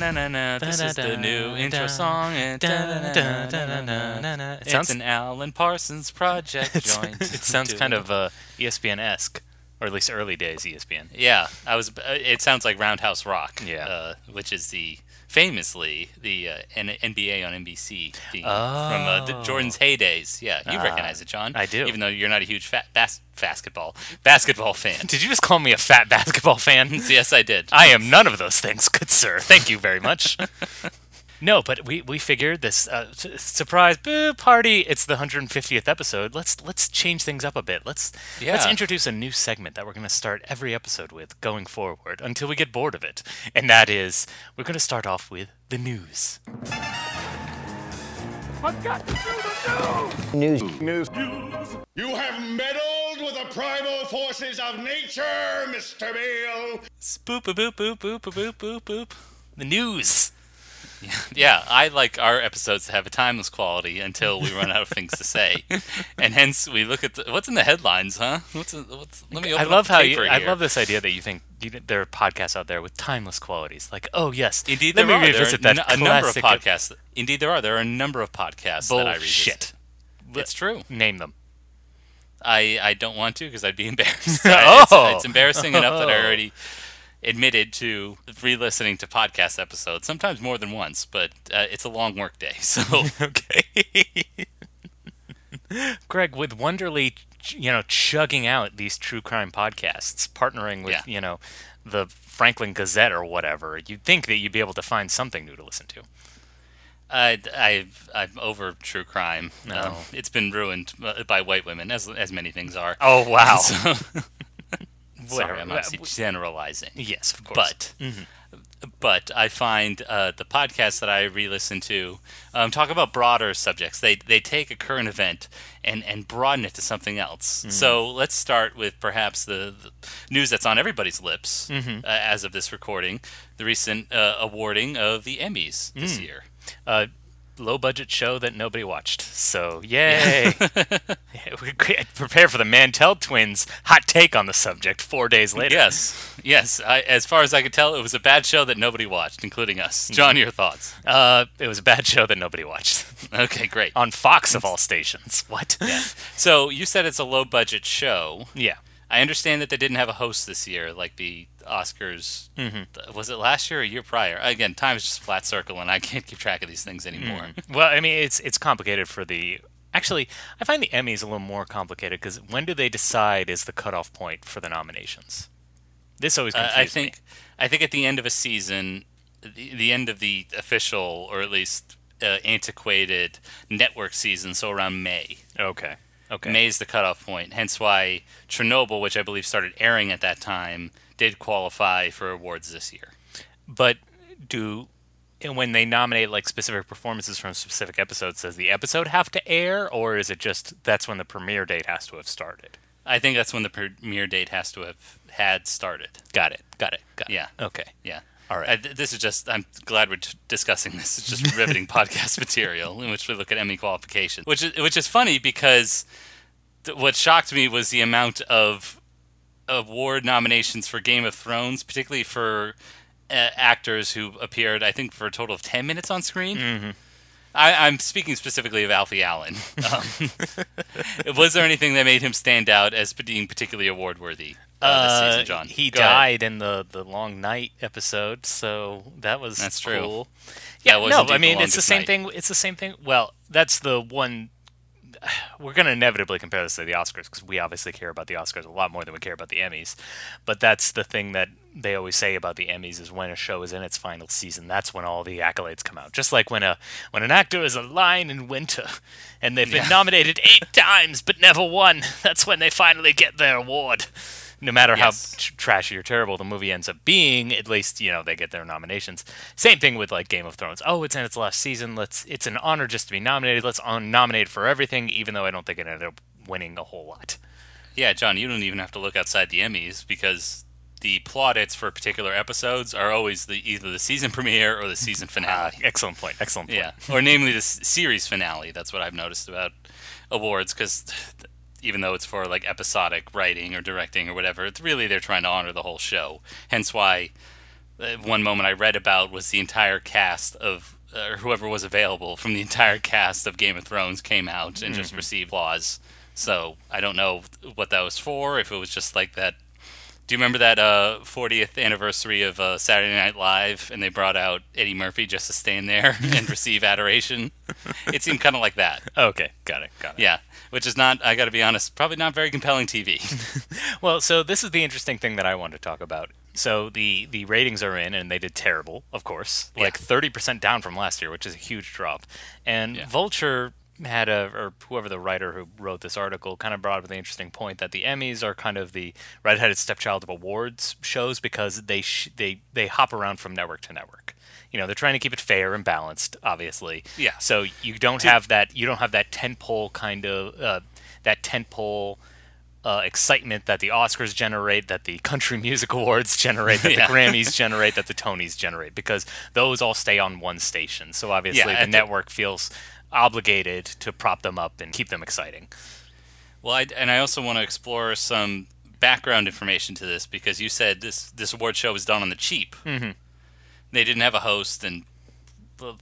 This is the new intro song. It sounds an Alan Parsons project joint. it sounds kind of ESPN esque, or at least early days ESPN. Yeah, I was. It sounds like Roundhouse Rock. Yeah. which is the famously the uh, N- NBA on NBC theme from uh, the Oh. Jordan's heydays. Yeah, you Ah, recognize it, John. I do. Even though you're not a huge fat bas- basketball basketball fan. Did you just call me a fat basketball fan? yes, I did. I am none of those things, good sir. Thank you very much. no, but we, we figured this uh, surprise boo party. It's the 150th episode. Let's let's change things up a bit. Let's let's introduce a new segment that we're going to start every episode with going forward until we get bored of it. And that is we're going to start off with the news. I've got to do the news. News. News. News. You have meddled with the primal forces of nature, Mr. Beale. Boop boop boop boop boop boop boop boop. The news. Yeah, I like our episodes to have a timeless quality until we run out of things to say, and hence we look at the, what's in the headlines, huh? What's, in- what's let me. I love up the how you. paper I love this idea that you think you, there are podcasts out there with timeless qualities. Like, oh yes, Indeed, let me are. Revisit that n- a number of podcasts. Indeed, there are. There are a number of podcasts that I revisit. Bullshit. It's true. Name them. I, I don't want to because I'd be embarrassed. Oh. it's, it's oh. embarrassing enough that I already admitted to re-listening to podcast episodes, sometimes more than once. But uh, it's a long work day, so Okay. Greg, with Wondery, you know, chugging out these true crime podcasts, partnering with, Yeah. you know, the Franklin Gazette or whatever, you'd think that you'd be able to find something new to listen to. I, I, I'm over true crime. No. Um, it's been ruined uh, by white women, as as many things are. Oh wow! Whatever. sorry, I'm obviously generalizing. yes, of course. But but I find uh, the podcasts that I re-listen to um, talk about broader subjects. They they take a current event and and broaden it to something else. So let's start with perhaps the, the news that's on everybody's lips uh, as of this recording: the recent uh, awarding of the Emmys this year. Low budget show that nobody watched. So yay! Yeah, we prepare for the Mantell twins hot take on the subject four days later. Yes, yes. I, as far as I could tell, it was a bad show that nobody watched, including us. John, your thoughts? Uh, it was a bad show that nobody watched Okay, great. on Fox of all stations. What? Yeah. So you said it's a low-budget show. Yeah. I understand that they didn't have a host this year, like the Oscars. Mm-hmm. Was it last year or a year prior? Again, time is just a flat circle, and I can't keep track of these things anymore. Well, I mean, it's it's complicated for the. Actually, I find the Emmys a little more complicated because when do they decide is the cutoff point for the nominations? This always Uh, confuses I think, I think at the end of a season, the, the end of the official or at least uh, antiquated network season, so around May. Okay. Okay. May is the cutoff point. Hence why Chernobyl, which I believe started airing at that time, did qualify for awards this year. But do and when they nominate like specific performances from specific episodes, does the episode have to air, or is it just that's when the premiere date has to have started? I think that's when the premiere date has to have had started. Got it. Got it. Got it. Yeah. Okay. Yeah. All right. Th- this is just, I'm glad we're t- discussing this. It's just riveting podcast material in which we look at Emmy qualification, which is, which is funny because th- what shocked me was the amount of award nominations for Game of Thrones, particularly for uh, actors who appeared, I think, for a total of 10 minutes on screen. Mm-hmm. I, I'm speaking specifically of Alfie Allen. Um, was there anything that made him stand out as being particularly award worthy uh, this Uh, season, John? He Go ahead. died in the the long night episode, so that was That's true. cool. Yeah, was no, I mean it's the same night. thing. It's the same thing. Well, that's the one. We're going to inevitably compare this to the Oscars because we obviously care about the Oscars a lot more than we care about the Emmys. But that's the thing that they always say about the Emmys is when a show is in its final season, that's when all the accolades come out. Just like when a when an actor is a lion in winter and they've been nominated eight times but never won, that's when they finally get their award. No matter Yes. how tr- trashy or terrible the movie ends up being, at least you know they get their nominations. Same thing with like Game of Thrones. Oh, it's in its last season. Let's. It's an honor just to be nominated. Let's on nominate for everything, even though I don't think it ended up winning a whole lot. Yeah, John, you don't even have to look outside the Emmys because the plaudits for particular episodes are always the either the season premiere or the season Uh, finale. excellent point. Excellent point. yeah, or namely the s- series finale. That's what I've noticed about awards because even though it's for like episodic writing or directing or whatever, it's really they're trying to honor the whole show. Hence why uh, one moment I read about was the entire cast of or whoever was available from the entire cast of Game of Thrones came out and just received applause. So I don't know what that was for. If it was just like that. Do you remember that uh, 40th anniversary of uh, Saturday Night Live, and they brought out Eddie Murphy just to stand there and receive adoration? It seemed kind of like that. Okay, got it, got it. Yeah, which is not. I got to be honest, probably not very compelling TV. Well, so this is the interesting thing that I wanted to talk about. So the the ratings are in, and they did terrible, of course, Yeah. like thirty percent down from last year, which is a huge drop. And Yeah. Vulture had a, or whoever the writer who wrote this article, kind of brought up the interesting point that the Emmys are kind of the redheaded stepchild of awards shows because they sh- they they hop around from network to network. You know, they're trying to keep it fair and balanced, obviously. Yeah. So you don't have that. You don't have that tentpole kind of uh, that tentpole uh, excitement that the Oscars generate, that the Country Music Awards generate, that Yeah. the Grammys generate, that the Tonys generate, because those all stay on one station. So obviously, Yeah, the at the- network feels obligated to prop them up and keep them exciting. Well, I, and I also want to explore some background information to this because you said this this award show was done on the cheap. Mm-hmm. They didn't have a host, and well,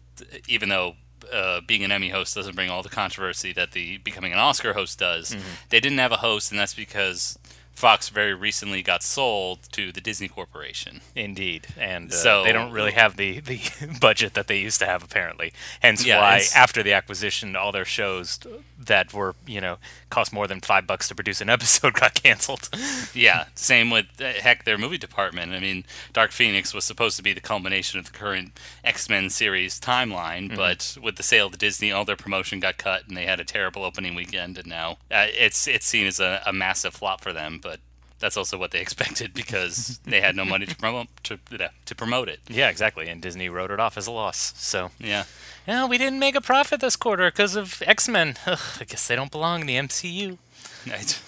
even though uh, being an Emmy host doesn't bring all the controversy that the becoming an Oscar host does, they didn't have a host, and that's because Fox very recently got sold to the Disney Corporation. Indeed, and uh, So- they don't really have the, the budget that they used to have apparently. Hence Yeah, why after the acquisition, all their shows that were you know cost more than five bucks to produce an episode got canceled. Yeah, same with uh, heck their movie department. I mean, Dark Phoenix was supposed to be the culmination of the current X Men series timeline, but with the sale to Disney, all their promotion got cut, and they had a terrible opening weekend. And now uh, it's it's seen as a, a massive flop for them. That's also what they expected because they had no money to promote to to promote it. yeah, exactly. And Disney wrote it off as a loss. So Yeah, yeah, we didn't make a profit this quarter because of X Men. I guess they don't belong in the MCU. Right.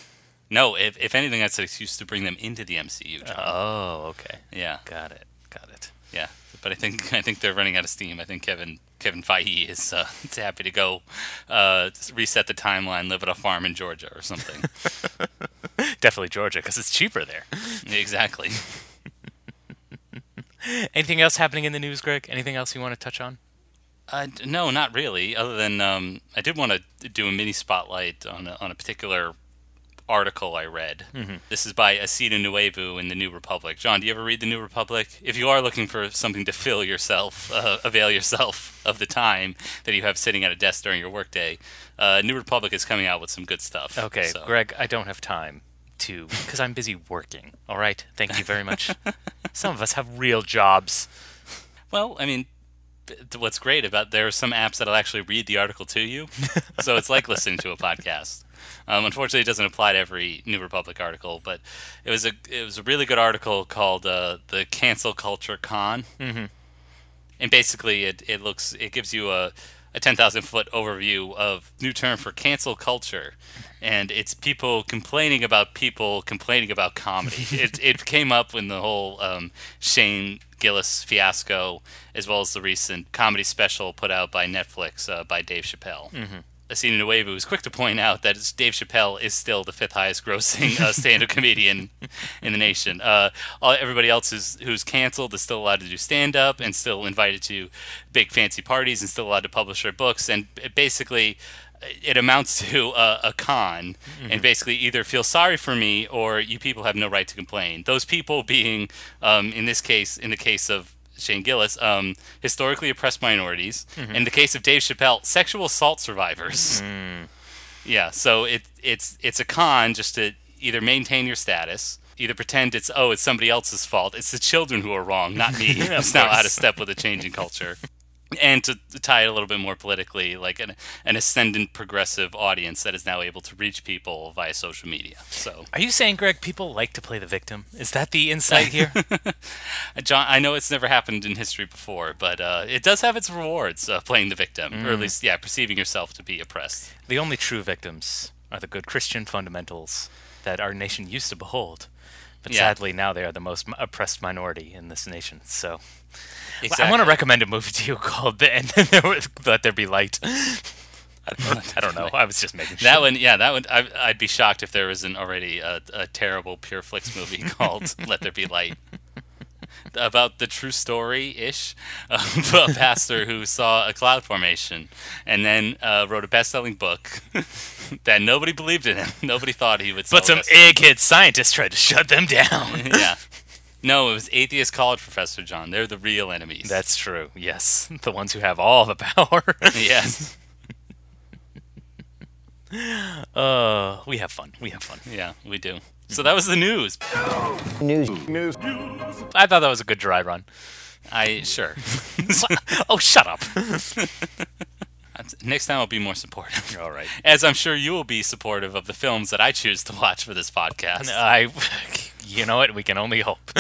no. If if anything, that's an excuse to bring them into the MCU. John. Oh, okay. yeah, Got it. Got it. Yeah, but I think I think they're running out of steam. I think Kevin Kevin Feige is uh, is happy to go uh, reset the timeline, live at a farm in Georgia or something. Definitely Georgia because it's cheaper there. exactly. Anything else happening in the news, Greg? Anything else you want to touch on? Uh, no, not really. Other than um, I did want to do a mini spotlight on a, on a particular article I read. This is by Osita Nwanevu in the New Republic. John, do you ever read the New Republic? If you are looking for something to fill yourself, uh, avail yourself of the time that you have sitting at a desk during your workday, uh, New Republic is coming out with some good stuff. Okay, so- Greg, I don't have time to because I'm busy working. All right, thank you very much. Some of us have real jobs. Well, I mean, what's great about there are some apps that'll actually read the article to you, so it's like listening to a podcast. Um, unfortunately, it doesn't apply to every New Republic article, but it was a it was a really good article called uh, the Cancel Culture Con, mm-hmm. and basically it, it looks it gives you a a ten thousand foot overview of new term for cancel culture, and it's people complaining about people complaining about comedy. it it came up when the whole um, Shane Gillis fiasco, as well as the recent comedy special put out by Netflix uh, by Dave Chappelle. Mm-hmm. Osita Nwanevu was quick to point out that Dave Chappelle is still the fifth highest grossing uh, stand-up comedian in the nation. Uh, all, everybody else who's, who's canceled is still allowed to do stand-up and still invited to big fancy parties and still allowed to publish their books. And it basically, it amounts to a, a con. And basically, either feel sorry for me or you people have no right to complain. Those people being, um, in this case, in the case of Shane Gillis, um, historically oppressed minorities. In the case of Dave Chappelle, sexual assault survivors. Yeah, so it it's it's a con just to either maintain your status, either pretend it's oh it's somebody else's fault. It's the children who are wrong, not me. who's now out of step with a changing culture. And to, to tie it a little bit more politically, like an, an ascendant progressive audience that is now able to reach people via social media. So, Are you saying, Greg, people like to play the victim? Is that the insight here? John, I know it's never happened in history before, but uh, it does have its rewards uh, playing the victim, or at least, yeah, perceiving yourself to be oppressed. the only true victims are the good Christian fundamentals that our nation used to behold. But Yeah. sadly, now they are the most oppressed minority in this nation. So I want to recommend a movie to you called "The And Then There Was- Let There Be Light." I don't, I don't know. I was just making sure. That one, yeah, that one. I, I'd be shocked if there wasn't already a, a terrible Pure Flix movie called "Let There Be Light." About the true story ish of a pastor who saw a cloud formation and then uh, wrote a best selling book that nobody believed in him. Nobody thought he would. Sell But some egghead scientists tried to shut them down. yeah. No, it was atheist college professor John. They're the real enemies. That's true. Yes, the ones who have all the power. yes. uh, we have fun. We have fun. Yeah, we do. So that was the news. News. News. I thought that was a good dry run. I sure. oh, shut up. Next time I'll be more supportive. All right. As I'm sure you will be supportive of the films that I choose to watch for this podcast. I, you know what? We can only hope.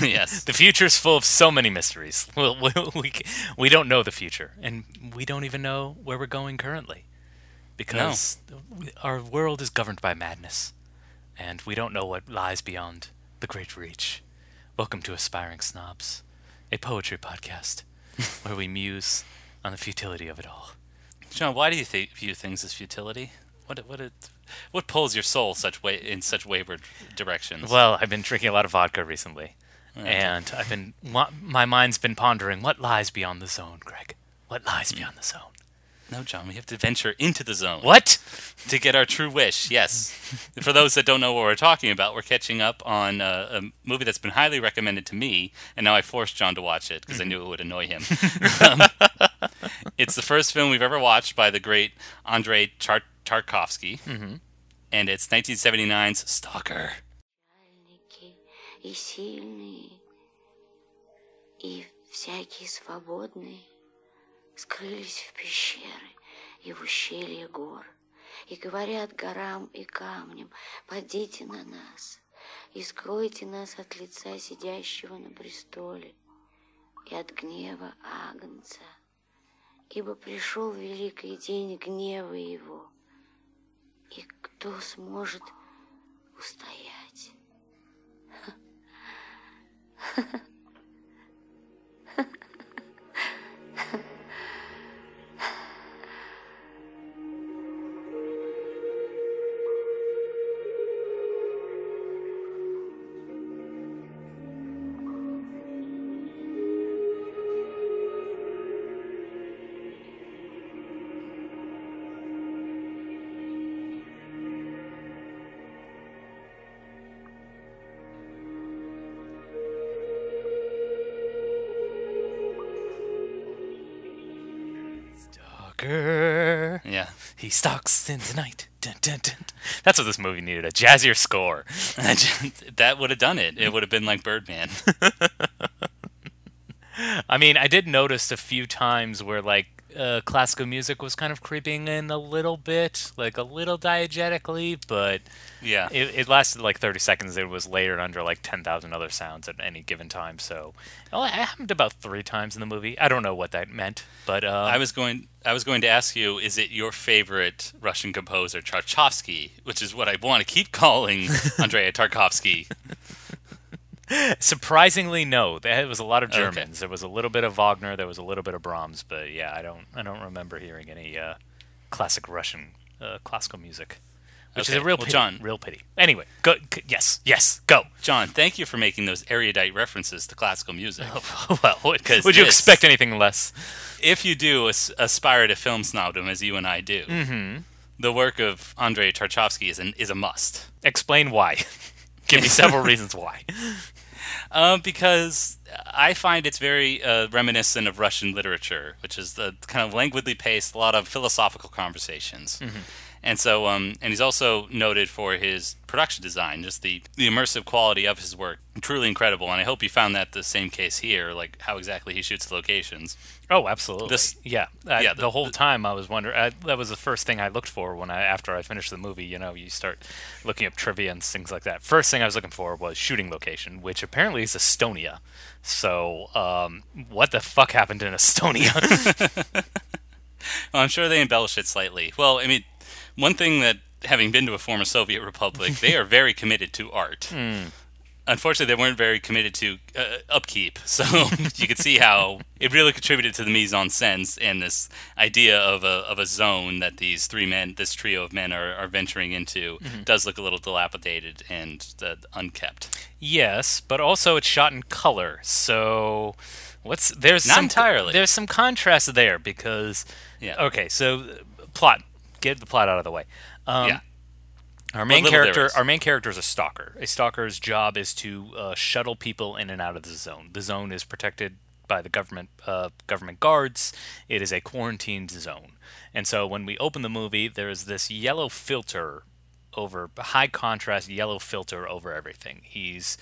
yes. The future is full of so many mysteries. We'll, we'll, we we don't know the future, and we don't even know where we're going currently, because our world is governed by madness, and we don't know what lies beyond the great reach. Welcome to Aspiring Snobs, a poetry podcast where we muse on the futility of it all. John, why do you th- view things as futility? What what it, what pulls your soul such way in such wayward directions? Well, I've been drinking a lot of vodka recently, and I've been my, my mind's been pondering what lies beyond the zone, Greg. What lies hmm. beyond the zone? no, John, we have to venture into the zone. What? to get our true wish. Yes. For those that don't know what we're talking about, we're catching up on uh, a movie that's been highly recommended to me, and now I forced John to watch it because I knew it would annoy him. um, it's the first film we've ever watched by the great Andrei Char- Tarkovsky, and it's 1979's Stalker. начальники и сильные, и всякие свободные скрылись в пещеры и в ущелье гор, И говорят горам и камням, подите на нас, и скройте нас от лица сидящего на престоле и от гнева Агнца, ибо пришел великий день гнева его, и кто сможет устоять? Stalker. stalks in the night. Dun, dun, dun. That's what this movie needed a jazzier score. that would have done it. It would have been like Birdman. I mean, I did notice a few times where, like, uh, classical music was kind of creeping in a little bit, like a little diegetically, but yeah. it, it lasted like 30 seconds. It was layered under like 10,000 other sounds at any given time. So well, it happened about three times in the movie. I don't know what that meant, but uh, I was going. I was going to ask you: Is it your favorite Russian composer, Tchaikovsky, which is what I want to keep calling Andrei Tarkovsky? surprisingly no. There was a lot of Okay. Germans. There was a little bit of Wagner. There was a little bit of Brahms, but yeah, I don't I don't remember hearing any uh, classic Russian uh, classical music, which is a real well, pity. John- real pity. Anyway, go. c- Yes, yes, go. John, thank you for making those erudite references to classical music. well, would, would you expect anything less? If you do as- aspire to film snobdom as you and I do, Mm-hmm. the work of Andrei Tarkovsky is an, is a must. Explain why. Give me several reasons why. Um, because I find it's very uh, reminiscent of Russian literature, which is the kind of languidly paced, a lot of philosophical conversations. And so, um, and he's also noted for his production design, just the, the immersive quality of his work, truly incredible. And I hope you found that the same case here, like how exactly he shoots the locations. Oh, absolutely. This- yeah, I, yeah, the, the- whole time I was wondering. I, that was the first thing I looked for when I after I finished the movie. You know, you start looking up trivia and things like that. First thing I was looking for was shooting location, which apparently is Estonia. So, um, what the fuck happened in Estonia? Well, I'm sure they embellish it slightly. Well, I mean, one thing that having been to a former Soviet republic, they are very committed to art. unfortunately, they weren't very committed to uh, upkeep. So you could see how it really contributed to the mise en scène and this idea of a, of a zone that these three men, this trio of men, are, are venturing into, does look a little dilapidated and uh, unkept. Yes, but also it's shot in color. So what's there's Not some entirely. there's some contrast there because Yeah. okay, so plot get the plot out of the way. Um, yeah. Our main character, is. our main character is a stalker. A stalker's job is to uh, shuttle people in and out of the zone. The zone is protected by the government, uh, government guards. It is a quarantined zone, and so when we open the movie, there is this yellow filter over high contrast yellow filter over everything. He's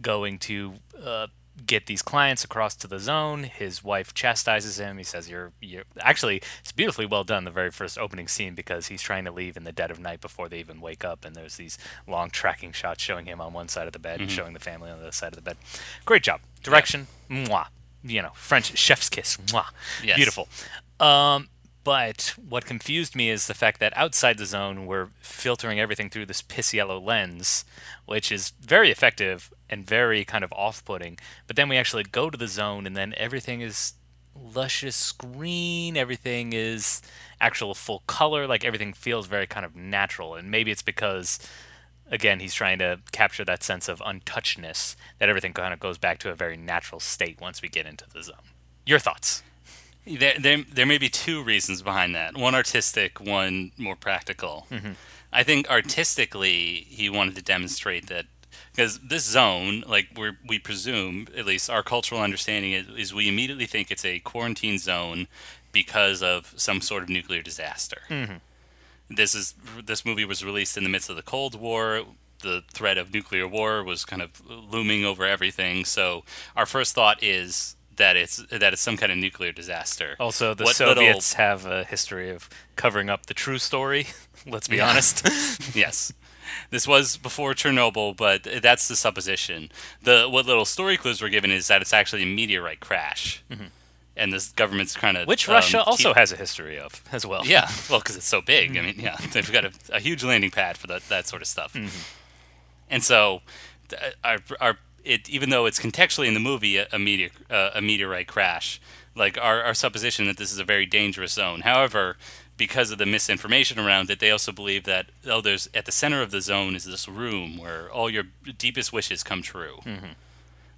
going to uh, get these clients across to the zone. His wife chastises him. He says, "You're, you're." Actually, it's beautifully well done. The very first opening scene because he's trying to leave in the dead of night before they even wake up, and there's these long tracking shots showing him on one side of the bed and showing the family on the other side of the bed. Great job, direction, mwah. You know, French chef's kiss, mwah. Yes. Beautiful. Um, but what confused me is the fact that outside the zone, we're filtering everything through this piss yellow lens, which is very effective and very kind of off putting. But then we actually go to the zone, and then everything is luscious green, everything is actual full color, like everything feels very kind of natural. And maybe it's because. Again, he's trying to capture that sense of untouchedness that everything kind of goes back to a very natural state once we get into the zone. Your thoughts? There, there, there may be two reasons behind that. One artistic, one more practical. Mm-hmm. I think artistically, he wanted to demonstrate that because this zone, like we we presume, at least our cultural understanding is, is, we immediately think it's a quarantine zone because of some sort of nuclear disaster. Mm-hmm. This is this movie was released in the midst of the Cold War. The threat of nuclear war was kind of looming over everything. So our first thought is that it's that it's some kind of nuclear disaster. Also, the What little- Soviets have a history of covering up the true story. Let's be Yeah. honest. yes. This was before Chernobyl, but that's the supposition. The what little story clues were given is that it's actually a meteorite crash, and this government's kind of Mm-hmm. Which um, Russia also keep- has a history of as well. yeah, well, because it's so big. Mm-hmm. I mean, yeah, they've got a, a huge landing pad for that that sort of stuff. Mm-hmm. And so, our, our it even though it's contextually in the movie a, a meteor uh, a meteorite crash, like our our supposition that this is a very dangerous zone. However, because of the misinformation around it, they also believe that oh, there's at the center of the zone is this room where all your deepest wishes come true.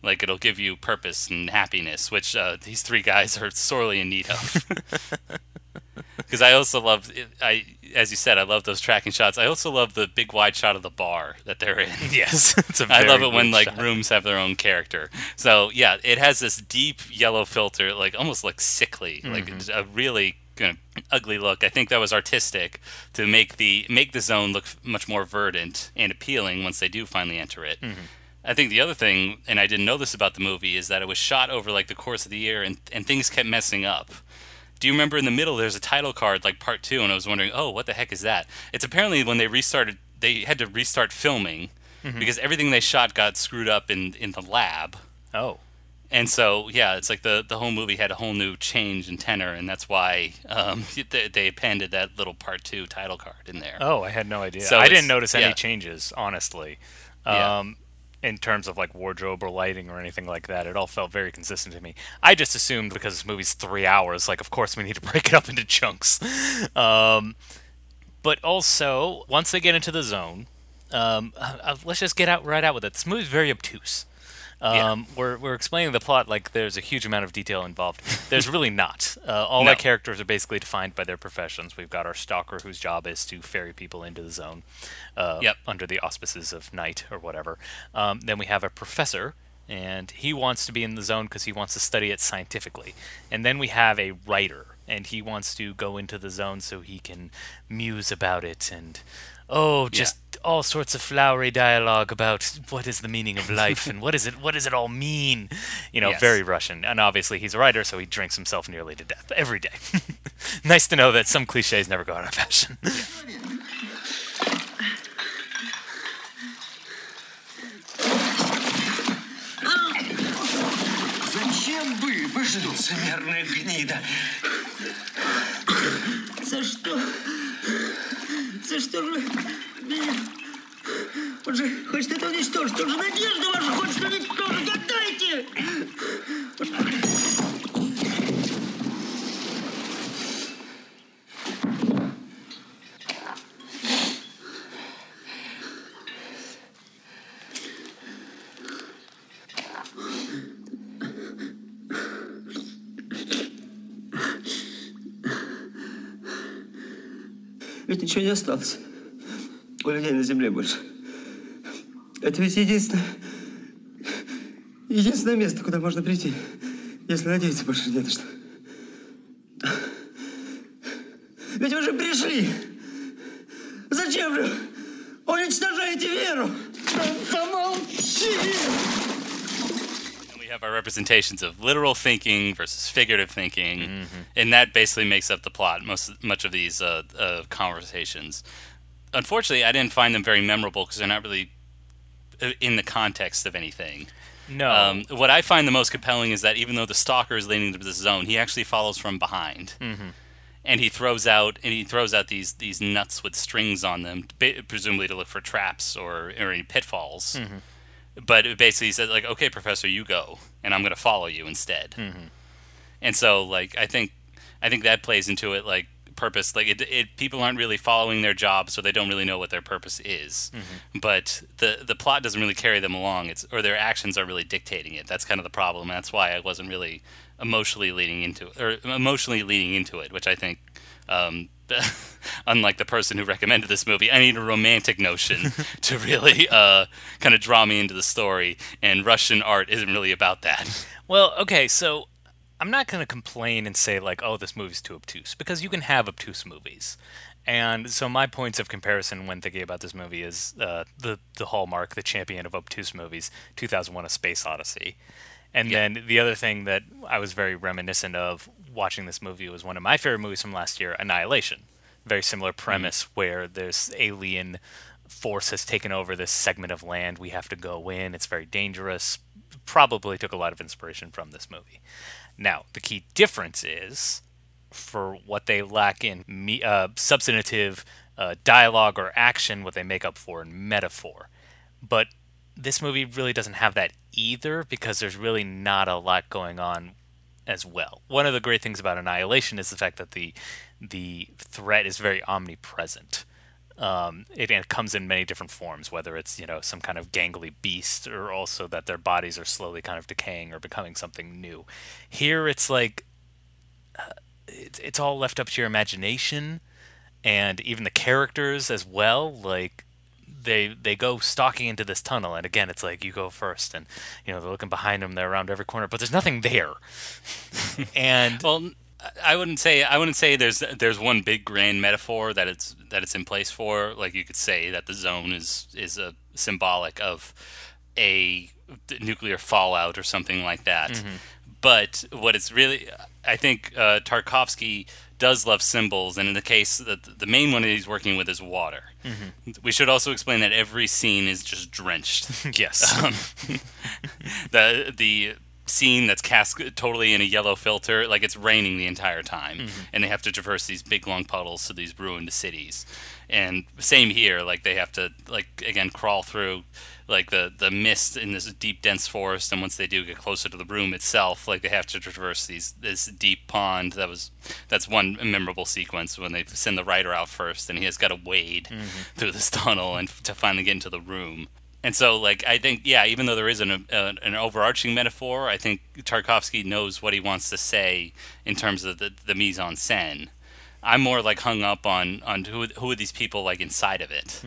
Like it'll give you purpose and happiness, which uh, these three guys are sorely in need of. Because I also love, I as you said, I love those tracking shots. I also love the big wide shot of the bar that they're in. Yes, it's a I love it when like shot. rooms have their own character. So yeah, it has this deep yellow filter, like almost like sickly, like Mm-hmm. it's a really kind of ugly look. I think that was artistic to make the make the zone look much more verdant and appealing once they do finally enter it. Mm-hmm. I think the other thing, and I didn't know this about the movie, is that it was shot over like the course of the year, and and things kept messing up. Do you remember in the middle there's a title card like part two, and I was wondering, oh, what the heck is that? It's apparently when they restarted, they had to restart filming Mm-hmm. because everything they shot got screwed up in in the lab. Oh, And so, yeah, it's like the, the whole movie had a whole new change in tenor, and that's why um, they, they appended that little part two title card in there. oh, I had no idea. So I didn't notice any yeah. changes, honestly. Yeah. In terms of like wardrobe or lighting or anything like that, it all felt very consistent to me. I just assumed because this movie's three hours, like of course we need to break it up into chunks. Um, but also, once they get into the zone, um, uh, let's just get out right out with it. This movie's very obtuse. Yeah. Um, we're, we're explaining the plot like there's a huge amount of detail involved. There's really not. Uh, all No. our characters are basically defined by their professions. We've got our stalker, whose job is to ferry people into the zone uh, Yep. under the auspices of night or whatever. Um, then we have a professor, and he wants to be in the zone because he wants to study it scientifically. And then we have a writer, and he wants to go into the zone so he can muse about it and oh, just all sorts of flowery dialogue about what is the meaning of life and what is it what does it all mean you know Yes. very russian and obviously he's a writer so he drinks himself nearly to death every day nice to know that some cliches never go out of fashion Зачем вы? Вы что? Лицемерная гнида. За что? Что вы меня Он же хочет это уничтожить. Он же надежду вашу хочет уничтожить. Отдайте! Ничего не осталось у людей на земле больше. Это ведь единственное, единственное место, куда можно прийти, если надеяться больше не на что. Ведь вы же пришли. Зачем же уничтожаете веру? Да Помолчи! We have our representations of literal thinking versus figurative thinking, and that basically makes up the plot. Most much of these uh, uh, conversations. Unfortunately, I didn't find them very memorable because they're not really uh, in the context of anything. No. Um, what I find the most compelling is that even though the stalker is leading to this zone, he actually follows from behind, mm-hmm. and he throws out and he throws out these these nuts with strings on them, presumably to look for traps or, or any pitfalls. But it basically says like, "Okay, Professor, you go, and I'm going to follow you instead." And so, like, I think I think that plays into it, like purpose. Like, it, it people aren't really following their job, so they don't really know what their purpose is. But the the plot doesn't really carry them along. It's or their actions are really dictating it. That's kind of the problem. And that's why I wasn't really emotionally leading into it, or emotionally leading into it, which I think. Um, unlike the person who recommended this movie, I need a romantic notion to really uh, kind of draw me into the story, and Russian art isn't really about that. Well, okay, so I'm not going to complain and say like, "Oh, this movie's too obtuse," because you can have obtuse movies. And so my points of comparison when thinking about this movie is uh, the the hallmark, the champion of obtuse movies, 2001: A Space Odyssey. And Yeah. then the other thing that I was very reminiscent of watching this movie was one of my favorite movies from last year, Annihilation. Very similar premise where this alien force has taken over this segment of land. We have to go in. It's very dangerous. Probably took a lot of inspiration from this movie. Now, the key difference is for what they lack in me, uh, substantive uh, dialogue or action, what they make up for in metaphor. But this movie really doesn't have that either because there's really not a lot going on as well. One of the great things about Annihilation is the fact that the the threat is very omnipresent. Um, it, it comes in many different forms, whether it's you know some kind of gangly beast, or also that their bodies are slowly kind of decaying or becoming something new. Here, it's like uh, it's it's all left up to your imagination, and even the characters as well. Like they they go stalking into this tunnel, and again, it's like you go first, and you know they're looking behind them, they're around every corner, but there's nothing there. and Well, I wouldn't say I wouldn't say there's there's one big grand metaphor that it's that it's in place for. Like you could say that the zone is is a symbolic of a nuclear fallout or something like that. Mm-hmm. But what it's really, I think uh, Tarkovsky does love symbols, and in the case that the main one that he's working with is water. We should also explain that every scene is just drenched. yes, um, the the scene that's cast totally in a yellow filter, like it's raining the entire time, and they have to traverse these big long puddles to these ruined cities. And same here, like they have to like again crawl through like the the mist in this deep dense forest, and once they do get closer to the room itself, like they have to traverse these this deep pond. That was that's one memorable sequence when they send the writer out first, and he has got to wade through this tunnel and to finally get into the room. And so, like, I think, yeah, even though there is an, uh, an overarching metaphor, I think Tarkovsky knows what he wants to say in terms of the, the mise en scène. I'm more like hung up on on who who are these people like inside of it,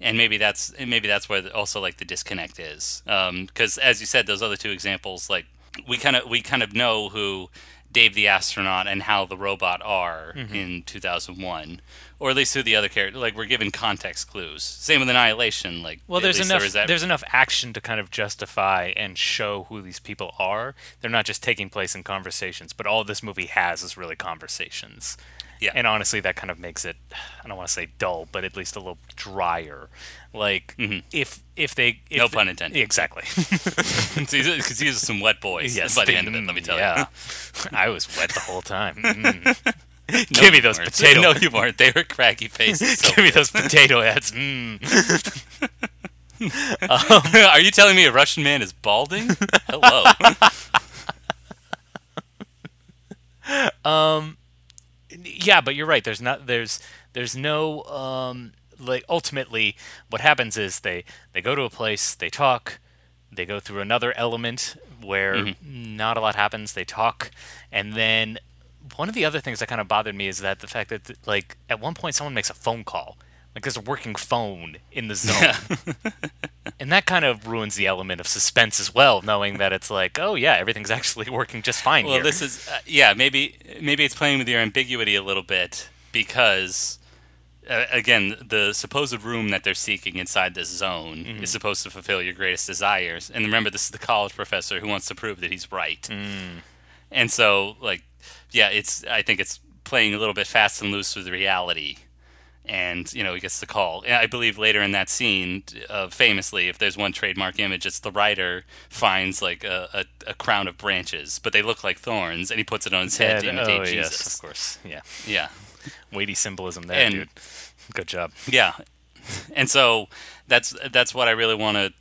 and maybe that's and maybe that's where also like the disconnect is. Um, because as you said, those other two examples, like we kind of we kind of know who Dave the astronaut and Hal the robot are mm-hmm. in 2001, or at least who the other character. Like we're given context clues. Same with Annihilation. Like Well, there's enough. there that- There's enough action to kind of justify and show who these people are. They're not just taking place in conversations, but all this movie has is really conversations. Yeah. And honestly, that kind of makes it. I don't want to say dull, but at least a little drier. Like if if they if Mm-hmm. No pun intended. Exactly. because these are some wet boys yes. by the they- end of it. Let me tell yeah. you. I was wet the whole time. Mm. Give me those weren't. potato. No, you weren't. They were craggy faces. So Give me those potato heads. Mm. Are you telling me a Russian man is balding? Hello. Yeah, but you're right. There's not. There's. There's no. Um. Like ultimately, what happens is they they go to a place, they talk, they go through another element where not a lot happens. They talk, and then one of the other things that kind of bothered me is that the fact that like at one point someone makes a phone call, like there's a working phone in the zone. and that kind of ruins the element of suspense as well, knowing that it's like, oh yeah, everything's actually working just fine well, here. this is uh, yeah. Maybe maybe it's playing with your ambiguity a little bit because. Uh, again, the supposed room that they're seeking inside this zone Mm-hmm. is supposed to fulfill your greatest desires. And remember, this is the college professor who wants to prove that he's right. Mm. And so, like, yeah, it's. I think it's playing a little bit fast and loose with reality. And you know, he gets the call. And I believe later in that scene, uh, famously, if there's one trademark image, it's the writer finds like a, a, a crown of branches, but they look like thorns, and he puts it on his head to imitate oh, Jesus. yes, of course. Yeah. Yeah, Weighty symbolism there, And- dude. Good job. yeah. And so that's that's what I really want to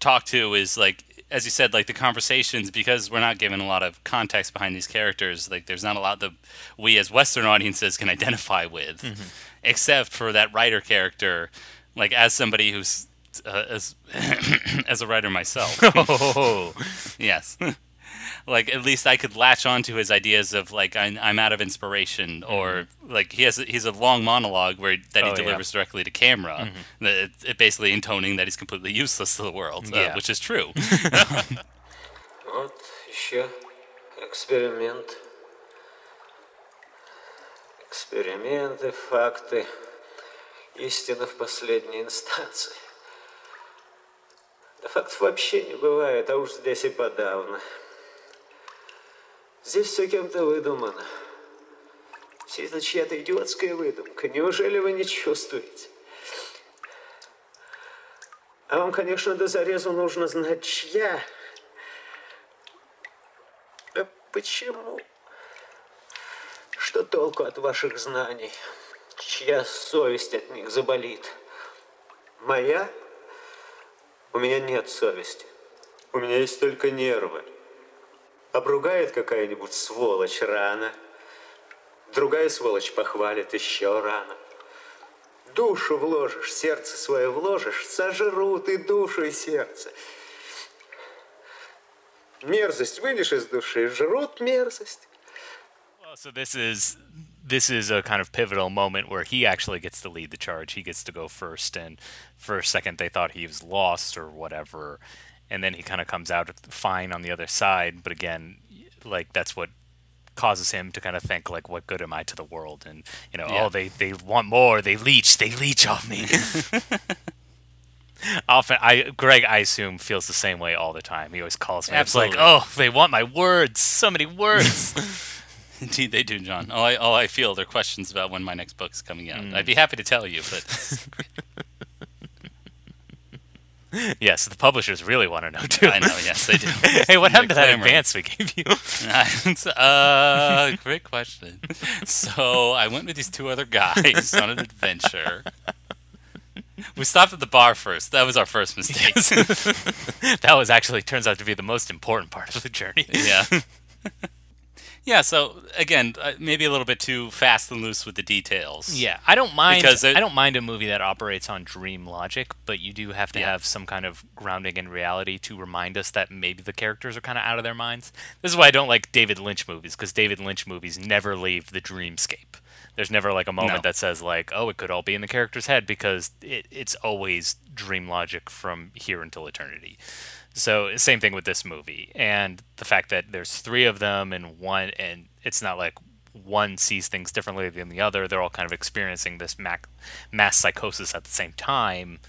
talk to is like as you said, like the conversations because we're not given a lot of context behind these characters. Like there's not a lot that we as Western audiences can identify with, Mm-hmm except for that writer character. Like as somebody who's uh, as as a writer myself, Oh, yes. like at least I could latch onto his ideas of like I'm, I'm out of inspiration, or like he has he's a long monologue where that he Mm-hmm. Oh, yeah. Mm-hmm. delivers directly to camera, that it, it basically intoning that he's completely useless to the world, uh, Yeah. which is true. Вот еще эксперимент. Эксперименты, факты, истина в последней инстанции. Да фактов вообще не бывает, а уж здесь и подавно. Здесь все кем-то выдумано. Все это чья-то идиотская выдумка. Неужели вы не чувствуете? А вам, конечно, до зарезу нужно знать, чья. А почему? Что толку от ваших знаний? Чья совесть от них заболит? Моя? У меня нет совести. У меня есть только нервы. Обругает какая-нибудь сволочь рано. Другая сволочь похвалит еще рано. Душу вложишь, сердце свое вложишь, сожрут и душу, и сердце. Мерзость вынешь из души, жрут мерзость. Well, so this is this is a kind of pivotal moment where he actually gets to lead the charge. He gets to go first, and for a second they thought he was lost or whatever, and then he kind of comes out fine on the other side. But again, like that's what causes him to kind of think like, "What good am I to the world?" And you know, oh, Yeah. oh, they they want more. They leech. They leech off me. Often, I Greg, I assume, feels the same way all the time. He always calls me. It's like, oh, they want my words. So many words. Indeed, they do, John. All I all I feel are questions about when my next book is coming out. Mm. I'd be happy to tell you, but yes, the publishers really want to know too. I know. Yes, they do. hey, what happened to that advance we gave you? uh, great question. So I went with these two other guys on an adventure. We stopped at the bar first. That was our first mistake. that was actually turns out to be the most important part of the journey. yeah. Yeah. So again, uh, maybe a little bit too fast and loose with the details. Yeah, I don't mind. Because it- I don't mind a movie that operates on dream logic, but you do have to Yeah. have some kind of grounding in reality to remind us that maybe the characters are kind of out of their minds. This is why I don't like David Lynch movies because David Lynch movies never leave the dreamscape. There's never like a moment No. that says like, "Oh, it could all be in the character's head," because it, it's always dream logic from here until eternity. So same thing with this movie, and the fact that there's three of them and one, and it's not like one sees things differently than the other. They're all kind of experiencing this mac- mass psychosis at the same time.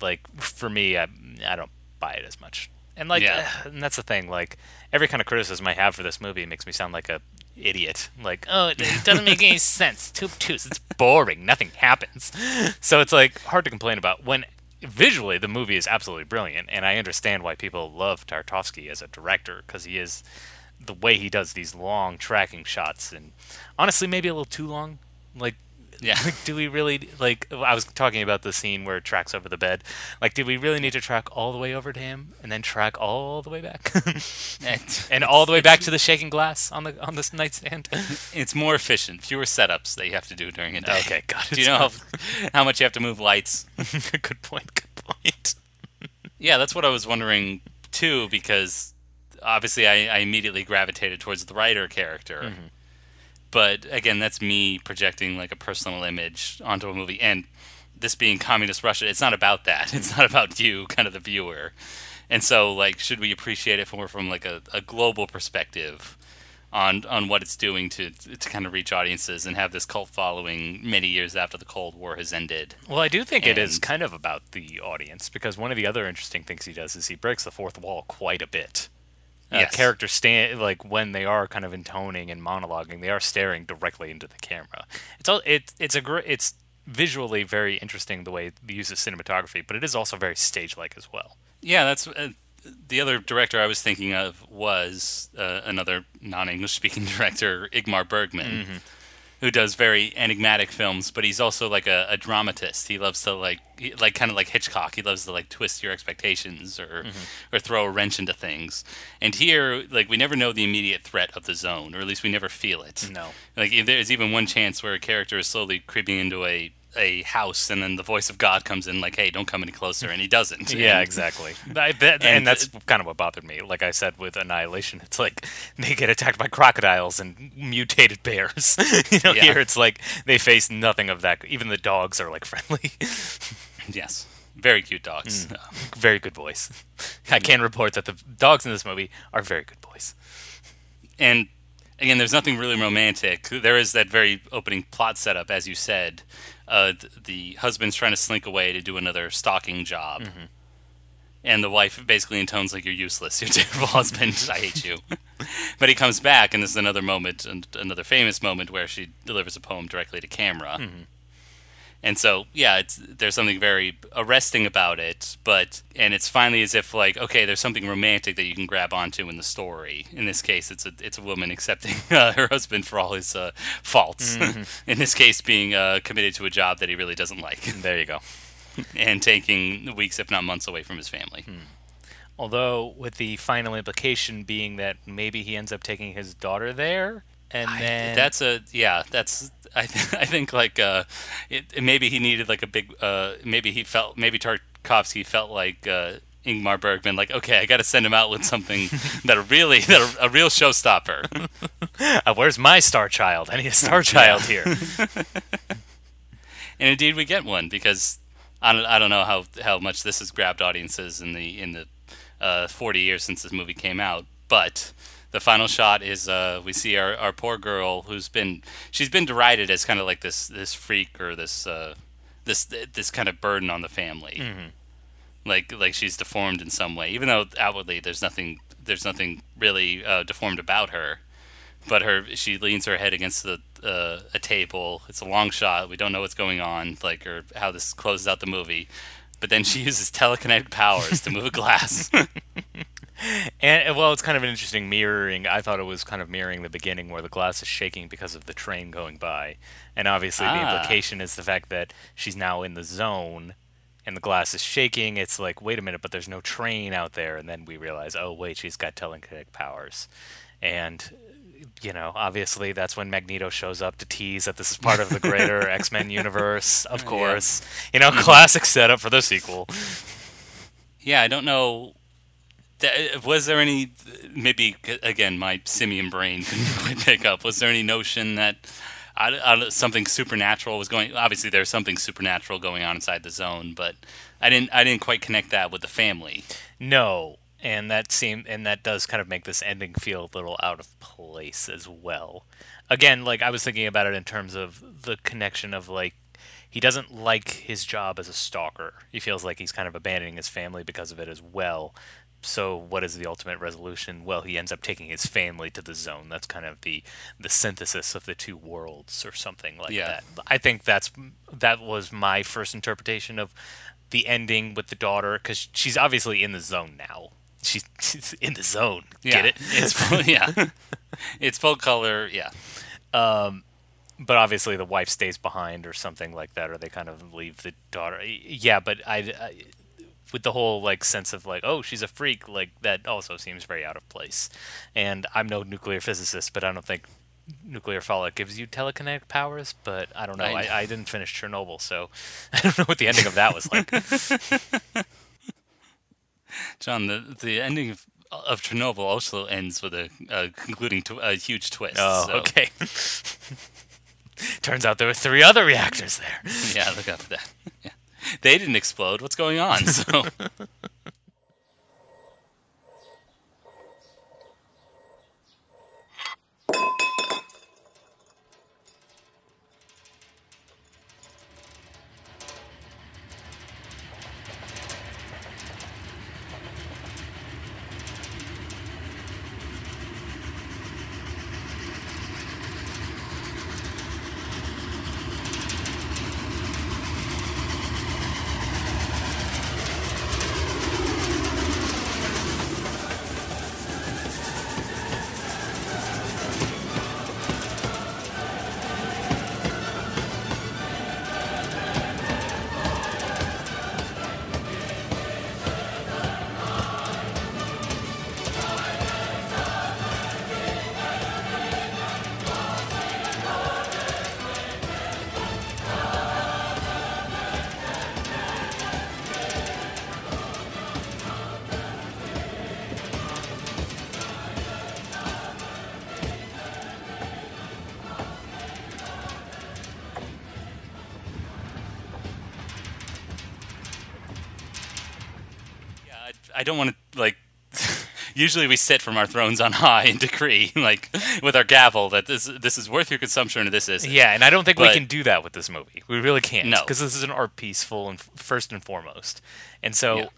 Like for me, I, I don't buy it as much. And like, Yeah. Eh, and that's the thing. Like every kind of criticism I have for this movie makes me sound like a idiot. Like, oh, it it doesn't make any sense. Too obtuse. It's boring. Nothing happens. So it's like hard to complain about when visually the movie is absolutely brilliant, and I understand why people love Tarkovsky as a director because he is the way he does these long tracking shots, and honestly, maybe a little too long. Like, Yeah. like, do we really like? I was talking about the scene where it tracks over the bed. Like, did we really need to track all the way over to him and then track all the way back, and all the way back to the shaking glass on the on this nightstand? It's more efficient. Fewer setups that you have to do during a day. Okay, got it. Do you know how, how much you have to move lights? good point. Good point. Yeah, that's what I was wondering too, because obviously I, I immediately gravitated towards the writer character. Mm-hmm. But again, that's me projecting like a personal image onto a movie. And this being communist Russia, it's not about that. It's not about you, kind of the viewer. And so, like, should we appreciate it more from like a, a global perspective on on what it's doing to to kind of reach audiences and have this cult following many years after the Cold War has ended? Well, I do think it is kind of about the audience because one of the other interesting things he does is he breaks the fourth wall quite a bit. Uh, Yes. characters stand like when they are kind of intoning and monologuing, they are staring directly into the camera. It's all it, it's a gr- it's visually very interesting the way the use of cinematography, but it is also very stage-like as well. Yeah, that's uh, the other director I was thinking of was uh, another non-English speaking director, Ingmar Bergman, who does very enigmatic films, but he's also like a, a dramatist. He loves to like he, like kind of like Hitchcock. He loves to like twist your expectations or mm-hmm. or throw a wrench into things. And here, like we never know the immediate threat of the zone, or at least we never feel it. No. Like if there's even one chance where a character is slowly creeping into a a house and then the voice of God comes in like, "Hey, don't come any closer," and he doesn't. Yeah, And- exactly. And, and that's kind of what bothered me. Like I said with Annihilation, it's like they get attacked by crocodiles and mutated bears. you know, Yeah. here it's like they face nothing of that. Even the dogs are like friendly. Yes. Very cute dogs. Mm. Uh, very good voice. I can report that the dogs in this movie are very good boys. and again, there's nothing really romantic. There is that very opening plot setup, as you said. Uh, th- the husband's trying to slink away to do another stalking job. Mm-hmm. And the wife basically intones like, "You're useless. You're terrible husband. I hate you." but he comes back, and this is another moment, and another famous moment where she delivers a poem directly to camera. Mm-hmm. And so, yeah, it's there's something very arresting about it, but and it's finally as if like, okay, there's something romantic that you can grab onto in the story. In this case, it's a it's a woman accepting uh, her husband for all his uh, faults. in this case, being uh, committed to a job that he really doesn't like, There you go. and taking weeks, if not months, away from his family. Although with the final implication being that maybe he ends up taking his daughter there, and then That's a yeah. That's I th- I think like uh, it, it- maybe he needed like a big uh, maybe he felt maybe Tarkovsky felt like uh, Ingmar Bergman like okay I got to send him out with something that really that a, a real showstopper. Uh, where's my star child? I need a star child here. and indeed we get one because I don't, I don't know how how much this has grabbed audiences in the in the uh, 40 years since this movie came out, but the final shot is uh, we see our, our poor girl who's been she's been derided as kind of like this this freak or this uh, this this kind of burden on the family, like like she's deformed in some way, even though outwardly there's nothing there's nothing really uh, deformed about her but her she leans her head against the uh, a table. It's a long shot. We don't know what's going on, like or how this closes out the movie. But then she uses telekinetic powers to move a glass. And well, it's kind of an interesting mirroring. I thought it was kind of mirroring the beginning where the glass is shaking because of the train going by, and obviously the Ah. implication is the fact that she's now in the zone, and the glass is shaking. It's like, wait a minute, but there's no train out there, and then we realize, oh wait, she's got telekinetic powers, and you know, obviously that's when Magneto shows up to tease that this is part of the greater X Men universe. Of course, you know, classic setup for the sequel. yeah, I don't know. Th- uh, Was there any maybe again my simian brain couldn't quite pick up? Was there any notion that I, I, something supernatural was going? Obviously, there's something supernatural going on inside the zone, but I didn't I didn't quite connect that with the family. No, and that seem and that does kind of make this ending feel a little out of place as well. Again, like I was thinking about it in terms of the connection of like he doesn't like his job as a stalker. He feels like he's kind of abandoning his family because of it as well. So what is the ultimate resolution? Well, he ends up taking his family to the zone. That's kind of the the synthesis of the two worlds or something like Yeah. that. I think that's that was my first interpretation of the ending with the daughter because she's obviously in the zone now. she's, she's in the zone. Yeah, Get it? It's full, yeah. It's full color. Yeah. Um, but obviously the wife stays behind or something like that, or they kind of leave the daughter. Yeah, but I, I with the whole like sense of like, oh, she's a freak, like that also seems very out of place. And I'm no nuclear physicist, but I don't think nuclear fallout gives you telekinetic powers. But I don't know. I- I, I didn't finish Chernobyl, so I don't know what the ending of that was like. John, the the ending of, of Chernobyl also ends with a, a concluding tw- a huge twist. oh, so, okay. Turns out there were three other reactors there. Yeah, look out for that. Yeah. They didn't explode. What's going on? So I, don't want to like. Usually we sit from our thrones on high and decree, like with our gavel, that this this is worth your consumption or this isn't. Yeah, and I don't think we can do that with this movie. We really can't. No. because this is an art piece, full and first and foremost. And so, Yeah.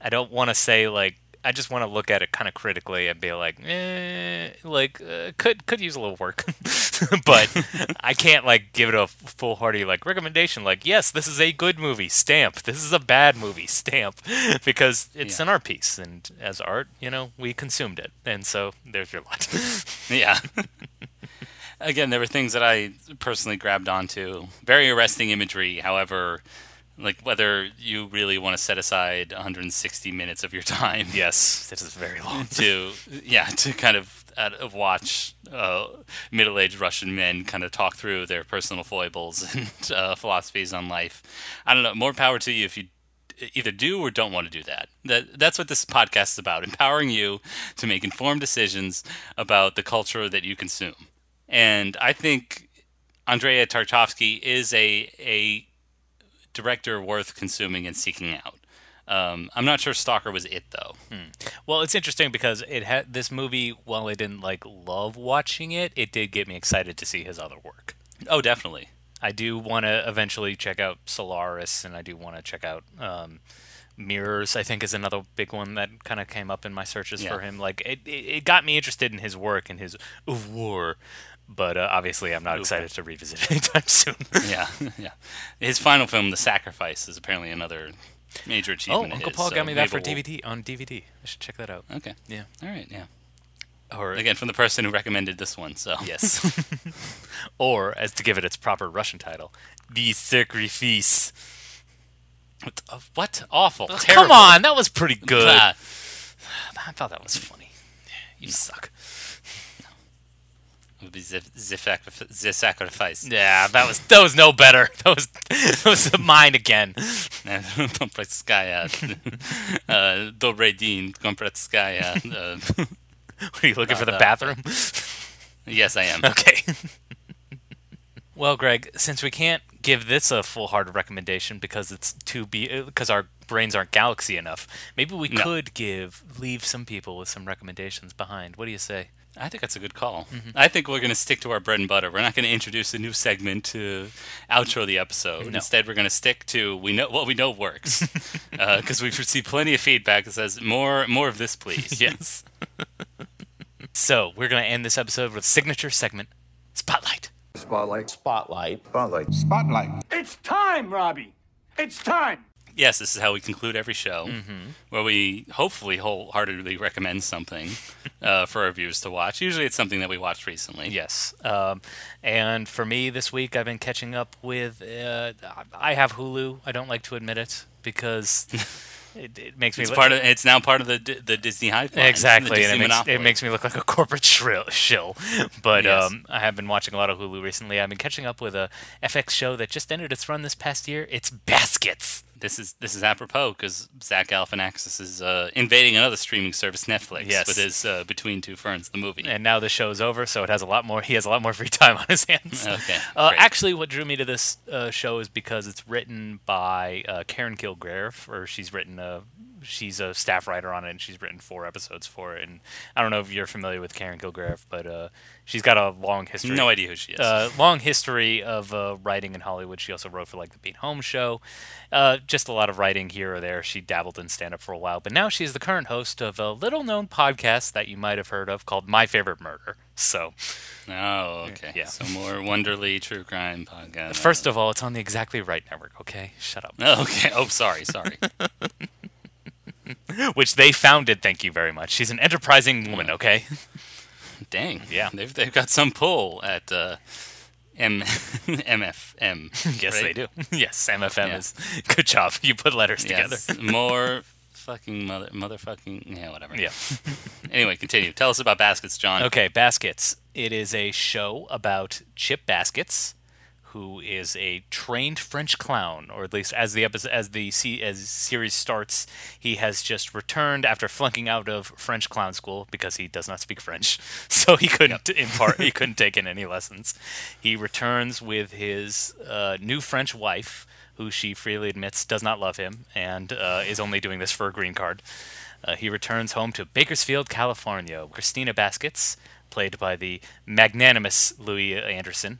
I don't want to say like I just want to look at it kind of critically and be like, eh, like uh, could could use a little work, but I can't like give it a full hearty like recommendation. Like, yes, this is a good movie. Stamp. This is a bad movie. Stamp, because it's Yeah. an art piece, and as art, you know, we consumed it, and so there's your lot. Yeah. Again, there were things that I personally grabbed onto. Very arresting imagery, however, like whether you really want to set aside 160 minutes of your time yes, this is very long. to, yeah, to kind of uh, watch uh, middle-aged Russian men kind of talk through their personal foibles and uh, philosophies on life. I don't know. More power to you if you either do or don't want to do that. That that's what this podcast is about: empowering you to make informed decisions about the culture that you consume. And I think Andrei Tarkovsky is a a director worth consuming and seeking out. Um, I'm not sure Stalker was it though. Well, it's interesting because it had this movie. While I didn't like love watching it, it did get me excited to see his other work. Oh, definitely. I do want to eventually check out Solaris, and I do want to check out um, Mirrors. I think is another big one that kind of came up in my searches Yeah. for him. Like it, it, it got me interested in his work and his war. But uh, obviously, I'm not excited to revisit it anytime soon. yeah, yeah. His final film, The Sacrifice, is apparently another major oh, achievement. of Uncle his, Paul so got me that for we'll- DVD on DVD. I should check that out. Okay. Yeah. All right. Yeah. Or Again, from the person who recommended this one. So Yes. or, as to give it its proper Russian title, The Sacrifice. What? uh, what? Awful. Come Terrible. on, that was pretty good. I thought that was funny. You suck. Be the, sacrifice. Yeah, that was that was no better. That was that was the mine again. Kompretskaya. uh, Dobre din. Kompretskaya. Uh, Are you looking for the Uh, bathroom? yes, I am. Okay. well, Greg, since we can't give this a full-hearted recommendation because it's too be because our brains aren't galaxy enough, maybe we No. could give leave some people with some recommendations behind. What do you say? I think that's a good call. Mm-hmm. I think we're going to stick to our bread and butter. We're not going to introduce a new segment to outro the episode. No. Instead, we're going to stick to we know what we know works because we've received plenty of feedback that says more more of this, please. Yes. so we're gonna end this episode with signature segment spotlight. Spotlight. Spotlight. Spotlight. Spotlight. It's time, Robbie. It's time. Yes, this is how we conclude every show, Mm-hmm. where we hopefully wholeheartedly recommend something uh, for our viewers to watch. Usually, it's something that we watched recently. Yes. Um, and for me this week, I've been catching up with. Uh, I have Hulu. I don't like to admit it because it, it makes me. It's look- part of. It's now part of the the Disney hype. Exactly, Disney and it makes, it makes me look like a corporate shrill, shill. But Yes. um, I have been watching a lot of Hulu recently. I've been catching up with a FX show that just ended its run this past year. It's Baskets. This is this is apropos because Zach Galifianakis is uh, invading another streaming service, Netflix, Yes. with his uh, Between Two Ferns, the movie. And now the show's over, so it has a lot more. He has a lot more free time on his hands. Okay, Uh, actually, what drew me to this uh, show is because it's written by uh, Karen Kilgariff, or she's written a. She's a staff writer on it, and she's written four episodes for it. And I don't know if you're familiar with Karen Kilgariff, but uh, she's got a long history. no idea who she is. Uh, long history of uh, writing in Hollywood. She also wrote for like the Pete Holmes Show. Uh, just a lot of writing here or there. She dabbled in stand up for a while, but now she's the current host of a little known podcast that you might have heard of called My Favorite Murder. So, oh, okay. yeah. So more Wondery true crime podcast. first of all, it's on the Exactly Right Network, okay? Shut up. Oh, okay. Oh, sorry, sorry. Which they founded, thank you very much. She's an enterprising woman, okay? Dang. Yeah. They've they've got some pull at uh, M MFM. yes, right? they do. yes, MFM Yeah. is. Good job. You put letters together. Yes. More fucking mother motherfucking yeah whatever. Yeah. Anyway, continue. Tell us about baskets, John. Okay, Baskets. It is a show about Chip Baskets, who is a trained French clown, or at least as the episode, as the as series starts, he has just returned after flunking out of French clown school because he does not speak French, so he couldn't impart he couldn't take in any lessons. He returns with his uh, new French wife, who she freely admits does not love him and uh, is only doing this for a green card. Uh, he returns home to Bakersfield, California. Christina Baskets, played by the magnanimous Louie Anderson,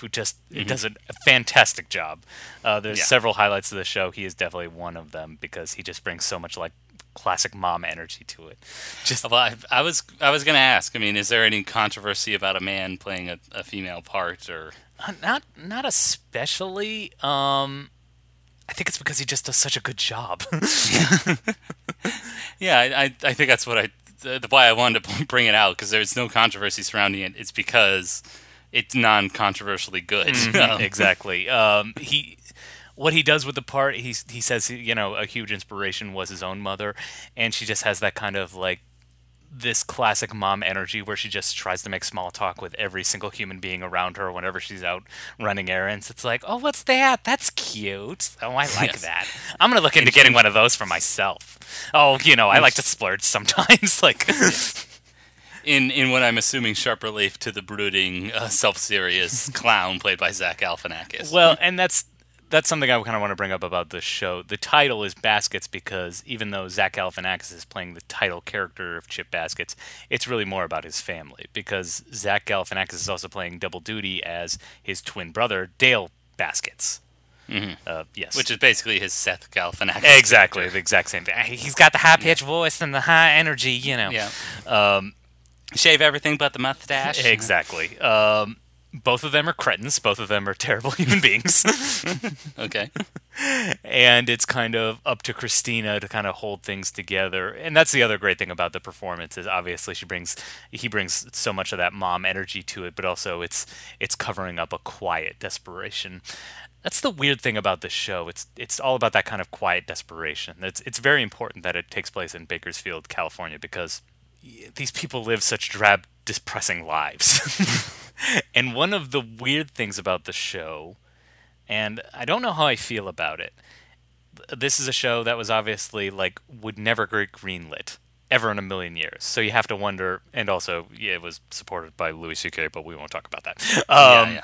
who just does a, fantastic job. Uh, there's Yeah. several highlights of the show. He is definitely one of them because he just brings so much like classic mom energy to it. Just Well, I, I was I was gonna ask. I mean, is there any controversy about a man playing a, a female part, or uh, not not especially. Um, I think it's because he just does such a good job. yeah, I, I, I think that's what I the, the why I wanted to bring it out because there's no controversy surrounding it. It's because it's non-controversially good. Um, exactly. Um, he, what he does with the part, he he says you know a huge inspiration was his own mother, and she just has that kind of like this classic mom energy where she just tries to make small talk with every single human being around her whenever she's out running errands. It's like, oh, what's that? That's cute. Oh, I like Yes. that. I'm gonna look into getting one of those for myself. Oh, you know, I like to splurge sometimes. like, in in what I'm assuming sharp relief to the brooding, uh, self-serious clown played by Zach Galifianakis. Well, and that's that's something I kind of want to bring up about this show. The title is Baskets because even though Zach Galifianakis is playing the title character of Chip Baskets, it's really more about his family because Zach Galifianakis is also playing double duty as his twin brother Dale Baskets. Uh, yes, which is basically his Seth Galifianakis. exactly character. the exact same thing. He's got the high pitched voice and the high energy, you know. Yeah. Um, Shave everything but the mustache. exactly. Um, both of them are cretins. Both of them are terrible human beings. Okay. and it's kind of up to Christina to kind of hold things together. And that's the other great thing about the performance is obviously she brings he brings so much of that mom energy to it, but also it's it's covering up a quiet desperation. That's the weird thing about this show. It's it's all about that kind of quiet desperation. It's it's very important that it takes place in Bakersfield, California because these people live such drab, depressing lives. and one of the weird things about the show and I don't know how I feel about it. This is a show that was obviously like would never get greenlit ever in a million years. So you have to wonder, and also yeah, it was supported by Louis C.K., but we won't talk about that. Yeah, Um, yeah.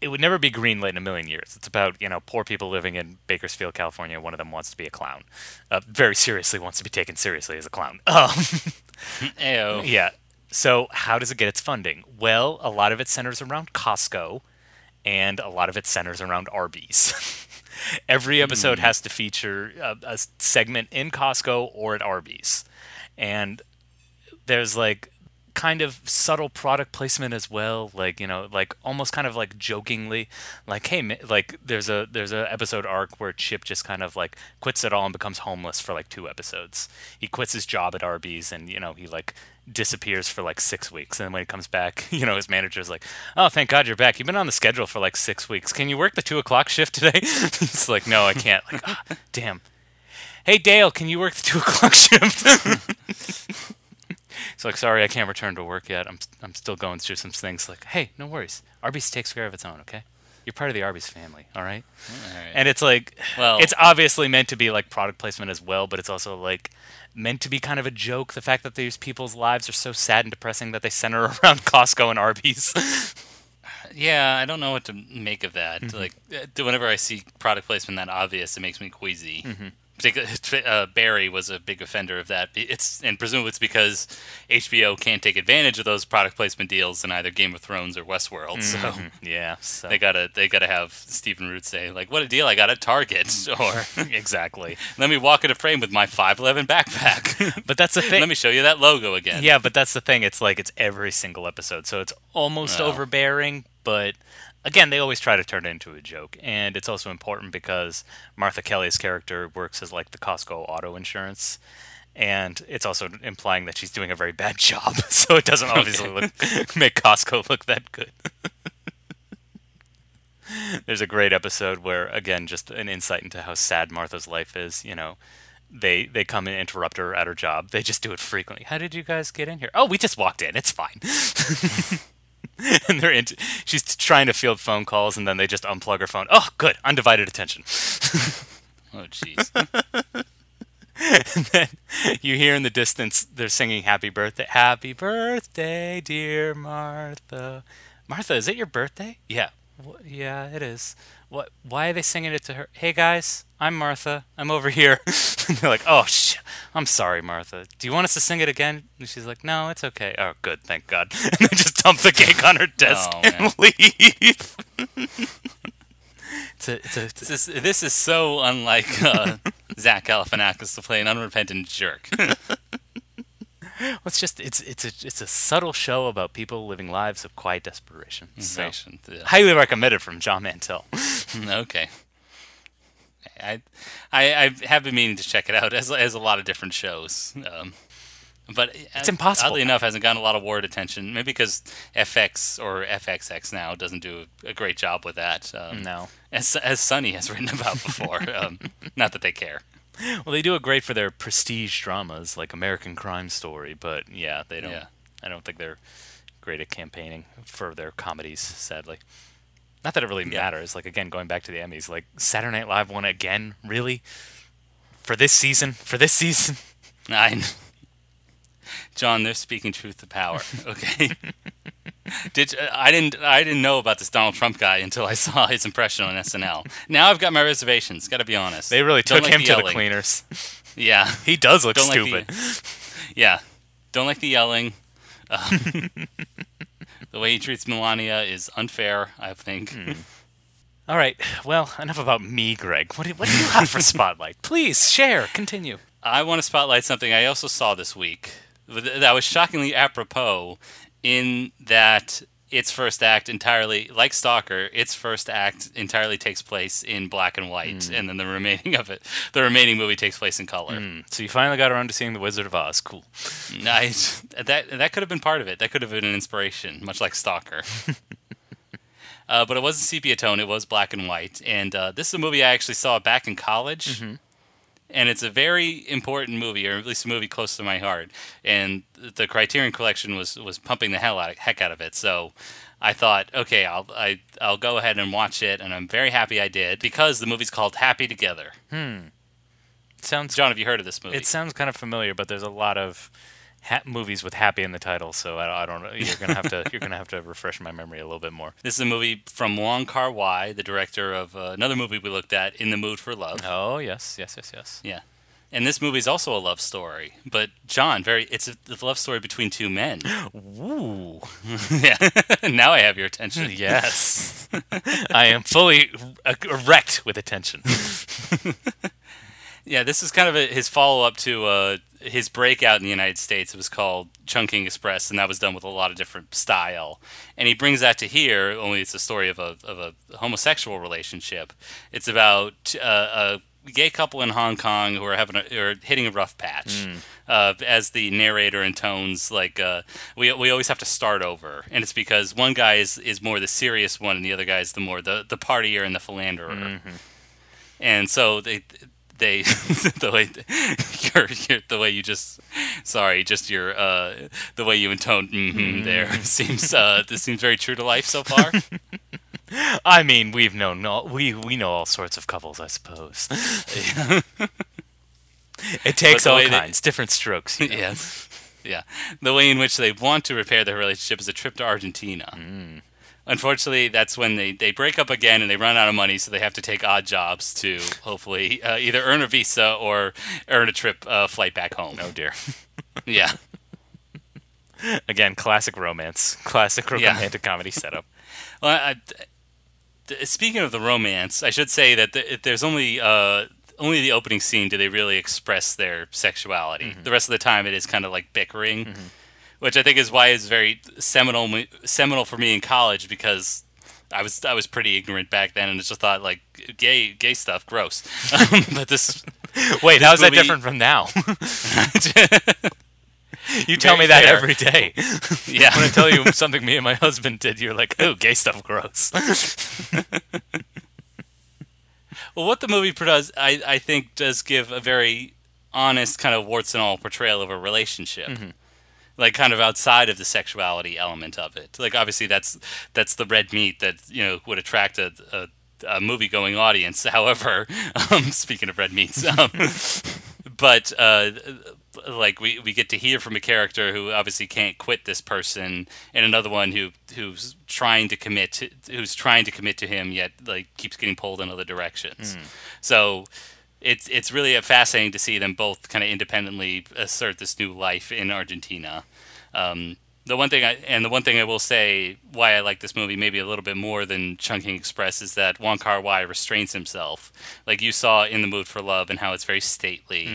It would never be greenlit in a million years. It's about you know poor people living in Bakersfield, California. One of them wants to be a clown, uh, very seriously wants to be taken seriously as a clown. Um, yeah. So how does it get its funding? Well, a lot of it centers around Costco, and a lot of it centers around Arby's. Every episode has to feature a, a segment in Costco or at Arby's, and there's like kind of subtle product placement as well like you know like almost kind of like jokingly like hey like there's a there's a episode arc where chip just kind of like quits it all and becomes homeless for like two episodes. He quits his job at arby's and you know he like disappears for like six weeks. And when he comes back you know his manager's like oh thank god you're back. You've been on the schedule for like six weeks. Can you work the two o'clock shift today? He's like no i can't. Like ah, damn. Hey dale can you work the two o'clock shift He's like, sorry, I can't return to work yet. I'm I'm still going through some things. Like, hey, no worries. Arby's takes care of its own. Okay, you're part of the Arby's family. All right. Alright. And it's like, Well- it's obviously meant to be like product placement as well, but it's also like meant to be kind of a joke. The fact that these people's lives are so sad and depressing that they center around Costco and Arby's. Yeah, I don't know what to make of that. Mm-hmm. Like, uh, whenever I see product placement that obvious, it makes me queasy. Mm-hmm. Particularly, uh, Barry was a big offender of that. It's and presumably it's because HBO can't take advantage of those product placement deals in either Game of Thrones or Westworld. So yeah. So they gotta they gotta have Stephen Root say like, "What a deal! I got at Target," or exactly. "Let me walk in a frame with my 511 backpack." But that's the thing. Let me show you that logo again. Yeah, but that's the thing. It's like it's every single episode, so it's almost No. overbearing. But again, they always try to turn it into a joke, and it's also important because Martha Kelly's character works as like the Costco auto insurance, and it's also implying that she's doing a very bad job. So it doesn't obviously look, make Costco look that good. There's a great episode where, again, just an insight into how sad Martha's life is. You know, they they come and interrupt her at her job. They just do it frequently. How did you guys get in here? Oh, we just walked in. It's fine. and they're in, she's trying to field phone calls, and then they just unplug her phone. Oh, good, undivided attention. Oh, jeez. and then you hear in the distance they're singing "Happy Birthday, Happy Birthday, dear Martha." Martha, is it your birthday? Yeah. Yeah, it is. What? Why are they singing it to her? Hey guys, I'm Martha. I'm over here. and they're like, "Oh, sh- I'm sorry, Martha. Do you want us to sing it again?" And she's like, "No, it's okay." Oh, good, thank God. And they just dump the cake on her desk Oh, and leave. it's a, it's a, it's This is, this is so unlike uh, Zach Galifianakis to play an unrepentant jerk. Well, it's just it's it's a it's a subtle show about people living lives of quiet desperation. So, yeah. highly recommended from John Mantel. okay. I, I I have been meaning to check it out as as a lot of different shows. Um, but It's impossible. Oddly enough, hasn't gotten a lot of word attention. Maybe because FX or FXX now doesn't do a great job with that. Um, No. as as Sunny has written about before. um, not that they care. Well, they do it great for their prestige dramas like American Crime Story, but yeah, they don't. Yeah. I don't think they're great at campaigning for their comedies. Sadly, not that it really Yeah. matters. Like again, going back to the Emmys, like Saturday Night Live won again. Really, for this season? For this season? I, John, they're speaking truth to power. Okay. Did I didn't I didn't know about this Donald Trump guy until I saw his impression on SNL. Now I've got my reservations. Got to be honest. They really Don't took like him to the cleaners. Yeah. He does look Don't stupid. like the, Yeah. Don't like the yelling. Um, the way he treats Melania is unfair. I think. Hmm. All right. Well, enough about me, Greg. What do, what do you have for Spotlight? Please share. Continue. I want to spotlight something I also saw this week that was shockingly apropos in that its first act entirely, like Stalker, its first act entirely takes place in black and white, and then the remaining of it, the remaining movie takes place in color. Hmm. So you finally got around to seeing The Wizard of Oz. Cool. Nice. That that could have been part of it. That could have been an inspiration, much like Stalker. uh, but it wasn't sepia tone. It was black and white. And uh, this is a movie I actually saw back in college. And it's a very important movie, or at least a movie close to my heart. And the Criterion Collection was was pumping the hell out of heck out of it. So I thought, okay, I'll I, I'll go ahead and watch it, and I'm very happy I did because the movie's called Happy Together. Hmm. Sounds. John, have you heard of this movie? It sounds kind of familiar, but there's a lot of ha- movies with "happy" in the title, so I, I don't know. You're gonna have to. you're gonna have to refresh my memory a little bit more. This is a movie from Wong Kar Wai, the director of uh, another movie we looked at, In the Mood for Love. Oh yes, yes, yes, yes. Yeah. And this movie is also a love story, but John, very it's a, a love story between two men. Ooh. yeah. now I have your attention. Yes. I am fully er- erect with attention. Yeah, this is kind of a, his follow up to uh, his breakout in the United States It was called Chungking Express, and that was done with a lot of different style. And he brings that to here, only it's a story of a of a homosexual relationship. It's about uh, a gay couple in Hong Kong who are having a, who are hitting a rough patch. Uh, as the narrator intones, like uh, we we always have to start over, and it's because one guy is, is more the serious one, and the other guy is the more the the partier and the philanderer. And so they they the way your, your the way you just sorry just your uh the way you intoned mm there seems uh this seems very true to life so far I mean, we've known all, we we know all sorts of couples, I suppose. it takes all kinds, different strokes. you know. yes yeah the way in which they want to repair their relationship is a trip to Argentina unfortunately that's when they they break up again and they run out of money so they have to take odd jobs to hopefully uh, either earn a visa or earn a trip uh, flight back home Oh dear. yeah Again, classic romance, classic Yeah. romantic comedy setup. Well, I, th- speaking of the romance, I should say that th- there's only uh, only the opening scene do they really express their sexuality. The rest of the time, it is kind of like bickering, which I think is why it's very seminal seminal for me in college because. I was I was pretty ignorant back then, and just thought like gay gay stuff, gross. Um, but this Wait, how's that different from now? you tell Very me that fair. every day. yeah, when I tell you something me and my husband did, you're like, "Oh, gay stuff, gross." Well, what the movie does, I, I think, does give a very honest kind of warts and all portrayal of a relationship. Like kind of outside of the sexuality element of it. Like obviously that's that's the red meat that you know would attract a, a, a movie going audience. However, um, speaking of red meats, um, but uh, like we, we get to hear from a character who obviously can't quit this person and another one who who's trying to commit to, who's trying to commit to him yet like keeps getting pulled in other directions so it's it's really fascinating to see them both kind of independently assert this new life in Argentina. Um, the one thing I and the one thing I will say why I like this movie maybe a little bit more than Chungking Express is that Wong Kar Wai restrains himself, like you saw in The Mood for Love, and how it's very stately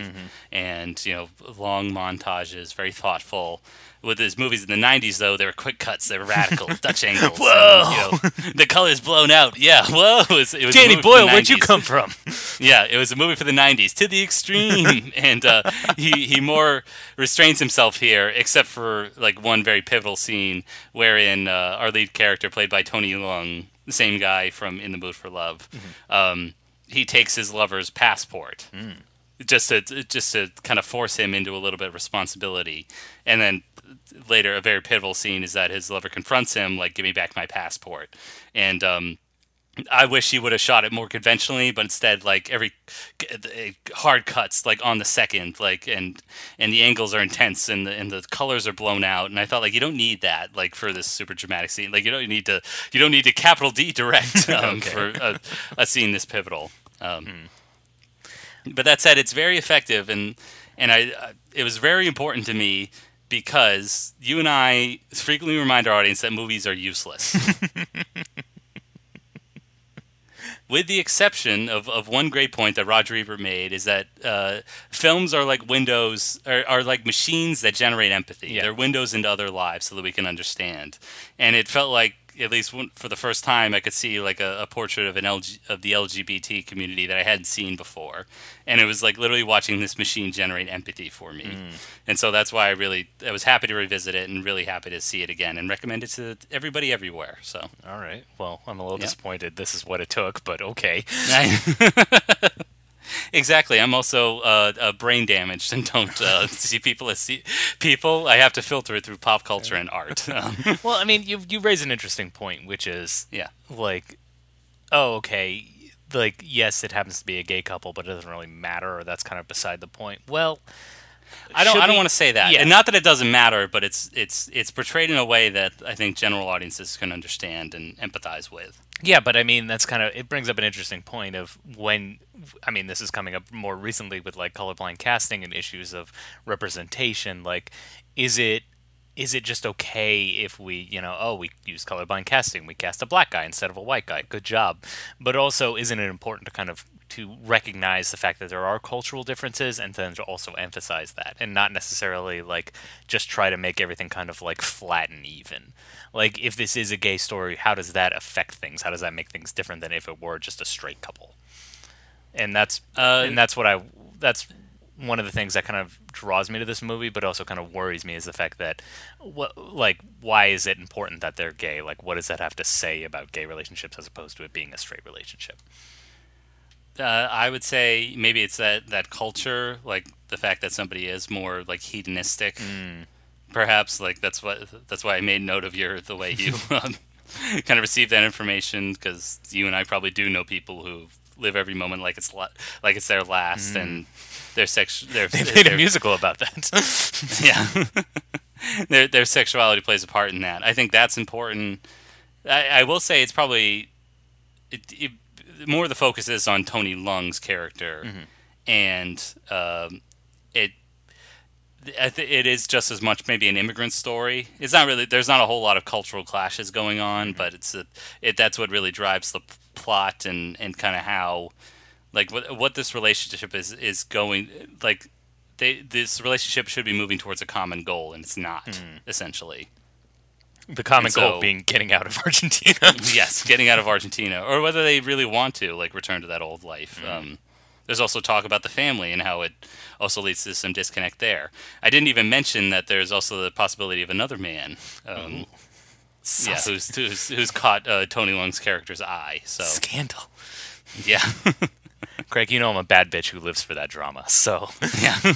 and you know long montages, very thoughtful. With his movies in the '90s, though, they were quick cuts, they were radical, Dutch angles. Whoa! And, you know, the colors blown out. Yeah, whoa! It was, it was Danny movie for the Boyle, where'd you come from? Yeah, it was a movie for the '90s to the extreme, and uh, he he more restrains himself here, except for like one very pivotal scene wherein uh, our lead character, played by Tony Leung, the same guy from In the Mood for Love, um, he takes his lover's passport. Just to just to kind of force him into a little bit of responsibility, and then later a very pivotal scene is that his lover confronts him like, "Give me back my passport," and um, I wish he would have shot it more conventionally, but instead, like every eh, hard cuts, like on the second, like and and the angles are intense and the and the colors are blown out, and I thought like you don't need that like for this super dramatic scene, like you don't need to you don't need to capital D direct um, for a, a scene this pivotal. Um, But that said, it's very effective, and and I uh, it was very important to me because you and I frequently remind our audience that movies are useless. with the exception of, of one great point that Roger Ebert made, is that uh, films are like windows, are, are like machines that generate empathy. Yeah. They're windows into other lives so that we can understand. And it felt like, at least for the first time, I could see like a, a portrait of an LG, of the LGBT community that I hadn't seen before, and it was like literally watching this machine generate empathy for me. Mm. And so that's why I really I was happy to revisit it and really happy to see it again and recommend it to everybody everywhere. So. All right. Well, I'm a little Yeah. disappointed. This is what it took, but okay. exactly. I'm also uh, uh, brain damaged and don't uh, see people as see people. I have to filter it through pop culture and art. Um, Well, I mean, you you raise an interesting point, which is yeah, like, oh, okay, like yes, it happens to be a gay couple, but it doesn't really matter, or that's kind of beside the point. Well, I don't. should I don't we- want to say that, Yeah. and not that it doesn't matter, but it's it's it's portrayed in a way that I think general audiences can understand and empathize with. Yeah, but I mean, that's kind of it brings up an interesting point of when I mean, this is coming up more recently with like colorblind casting and issues of representation. Like, is it is it just okay if we, you know, oh, we use colorblind casting, we cast a black guy instead of a white guy, good job. But also, isn't it important to kind of to recognize the fact that there are cultural differences and then to also emphasize that and not necessarily like just try to make everything kind of like flat and even. Like if this is a gay story, how does that affect things? How does that make things different than if it were just a straight couple? And that's Uh, and that's what I that's one of the things that kind of draws me to this movie, but also kind of worries me is the fact that what like why is it important that they're gay? Like what does that have to say about gay relationships as opposed to it being a straight relationship? uh, I would say maybe it's that that culture, like the fact that somebody is more like hedonistic. Mm. Perhaps like that's what that's why I made note of your the way you um, kind of received that information because you and I probably do know people who live every moment like it's la- like it's their last and their sex their Mm. They made a musical about that. yeah their their sexuality plays a part in that i think that's important i, I will say it's probably it, it, more the focus is on tony leung's character and um, it it is just as much maybe an immigrant story. It's not really. There's not a whole lot of cultural clashes going on, but it's a, it. That's what really drives the plot and and kind of how, like what what this relationship is is going. Like they this relationship should be moving towards a common goal, and it's not essentially. the common And goal so- being getting out of Argentina. yes, getting out of Argentina, or whether they really want to like return to that old life. Um, there's also talk about the family and how it also leads to some disconnect there. I didn't even mention that there's also the possibility of another man. Um, yeah, who's, who's who's caught uh, Tony Leung's character's eye. So Scandal. yeah, Craig, you know I'm a bad bitch who lives for that drama. So yeah.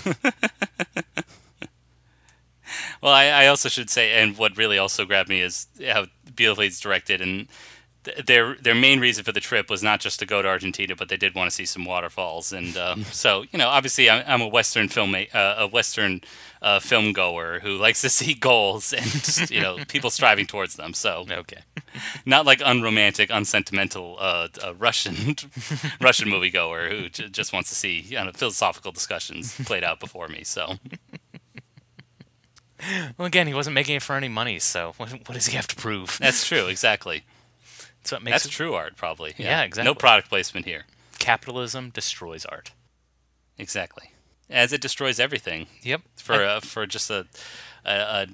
well, I, I also should say, and what really also grabbed me is how Beetlejuice directed, and th- their their main reason for the trip was not just to go to Argentina, but they did want to see some waterfalls, and um, so you know, obviously, I'm, I'm a Western film uh, a Western uh, film goer who likes to see goals and you know people striving towards them. So okay. not like unromantic, unsentimental uh, uh, Russian Russian moviegoer who j- just wants to see you know, philosophical discussions played out before me. So Well, again, he wasn't making it for any money, so what, what does he have to prove? that's true, exactly. That's what makes That's it- true art, probably. Yeah, exactly. No product placement here. capitalism destroys art. Exactly, as it destroys everything Yep. for uh, for just a, a, a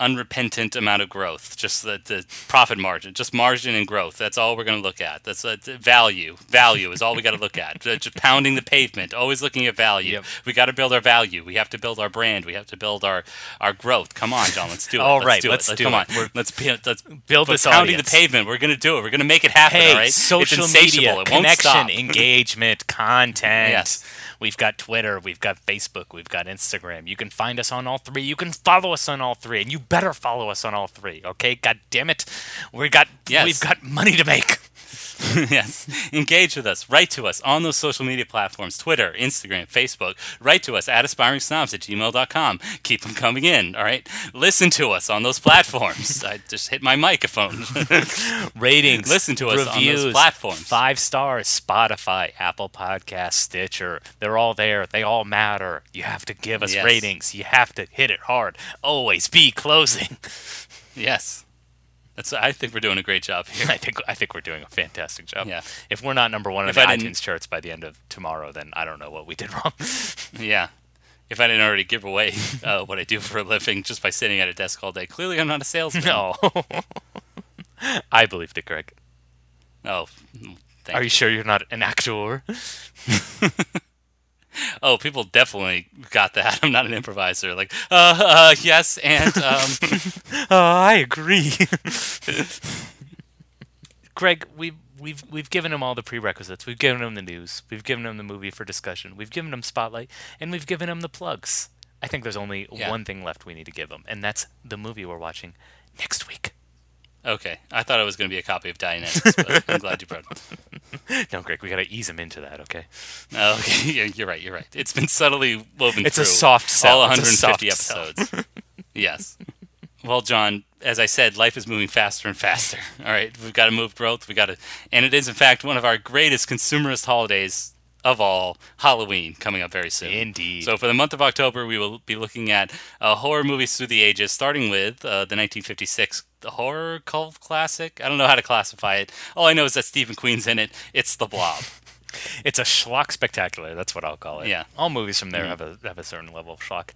unrepentant amount of growth, just the, the profit margin, just margin and growth. That's all we're going to look at. That's uh, value. Value is all we got to look at. Just pounding the pavement, always looking at value. Yep. We got to build our value. We have to build our brand. We have to build our, our growth. Come on, John, let's do it. All let's right, do let's it. do Come it. on, let's let's Build this pounding audience. the pavement. We're going to do it. We're going to make it happen. Hey, all right, social it's insatiable. media, It won't connection, engagement, content. Yes. We've got Twitter, we've got Facebook, we've got Instagram. You can find us on all three. You can follow us on all three, and you better follow us on all three. Okay, God damn it, we got Yes. we've got money to make. yes. Engage with us. Write to us on those social media platforms Twitter, Instagram, Facebook. Write to us at aspiringsnobs at gmail.com. Keep them coming in, all right? Listen to us on those platforms. I just hit my microphone. Ratings, Listen to us on those platforms. Five stars, Spotify, Apple Podcast, Stitcher. They're all there. They all matter. You have to give us Yes. ratings. You have to hit it hard. Always be closing. yes. That's, I think we're doing a great job here. I think I think we're doing a fantastic job. Yeah. If we're not number one on the iTunes charts by the end of tomorrow, then I don't know what we did wrong. Yeah. If I didn't already give away uh, what I do for a living just by sitting at a desk all day, clearly I'm not a salesman. no. I believe it, Greg. Oh, thank Are you sure you're not an actor? Oh, people definitely got that. I'm not an improviser. Like, uh, uh yes, and um, Uh, I agree. Greg, we've we've we've given him all the prerequisites. We've given him the news. We've given him the movie for discussion. We've given him spotlight, and we've given him the plugs. I think there's only Yeah. one thing left we need to give him, and that's the movie we're watching next week. Okay. I thought it was going to be a copy of Dianetics, but I'm glad you brought it. No, Greg, we gotta ease him into that, okay? Oh, okay, yeah, you're right. You're right. It's been subtly woven It's a through soft sell. all It's a 150 soft sell. episodes. yes. Well, John, as I said, life is moving faster and faster. All right, we've got to move growth. We got to, and it is in fact one of our greatest consumerist holidays of all, Halloween coming up very soon. Indeed. So for the month of October, we will be looking at uh, horror movies through the ages, starting with uh, the 1956 horror cult classic. I don't know how to classify it. All I know is that Steve McQueen's in it. It's The Blob. It's a schlock spectacular. That's what I'll call it. Yeah. All movies from there have a have a certain level of schlock.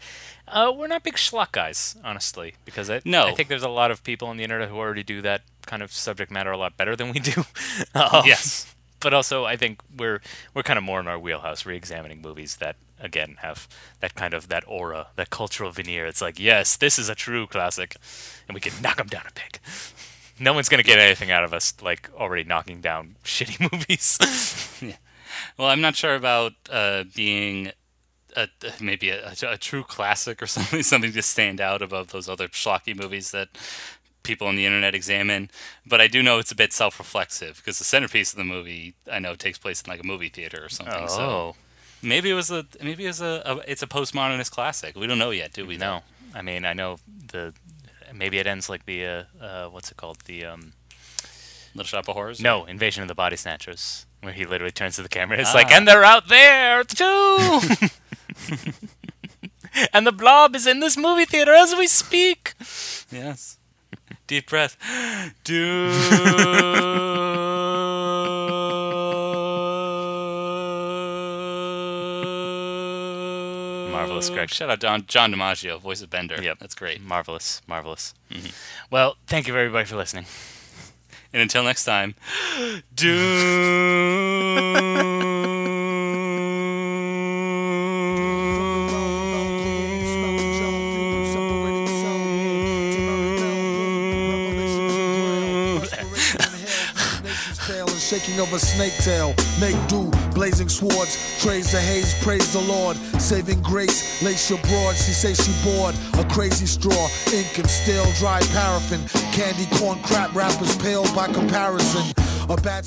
Uh, we're not big schlock guys, honestly, because I, No. I think there's a lot of people on the internet who already do that kind of subject matter a lot better than we do. Um, Yes. But also, I think we're we're kind of more in our wheelhouse, re-examining movies that again have that kind of that aura, that cultural veneer. It's like, yes, this is a true classic, and we can knock them down a peg. No one's gonna get anything out of us like already knocking down shitty movies. Well, I'm not sure about uh, being a, maybe a, a true classic or something, something to stand out above those other schlocky movies that people on the internet examine. But I do know it's a bit self-reflexive because the centerpiece of the movie I know takes place in like a movie theater or something. So oh maybe it was a maybe it was a, a it's a postmodernist classic. We don't know yet, do we? no, I mean I know the maybe it ends like the uh, uh, what's it called the um Little Shop of Horrors. no Invasion of the Body Snatchers where he literally turns to the camera. It's like Ah. and they're out there too. and the blob is in this movie theater as we speak. Yes. Deep breath. Do. Marvelous, Greg. Shout out John, John DiMaggio, voice of Bender. Yep. That's great. Marvelous, marvelous. Mm-hmm. Well, thank you everybody for listening. And until next time, Shaking of a snake tail, make do, blazing swords, trays the haze, praise the Lord, saving grace, lace your broad, she say she bored, a crazy straw, ink and stale, dry paraffin, candy corn crap rappers pale by comparison, a bad.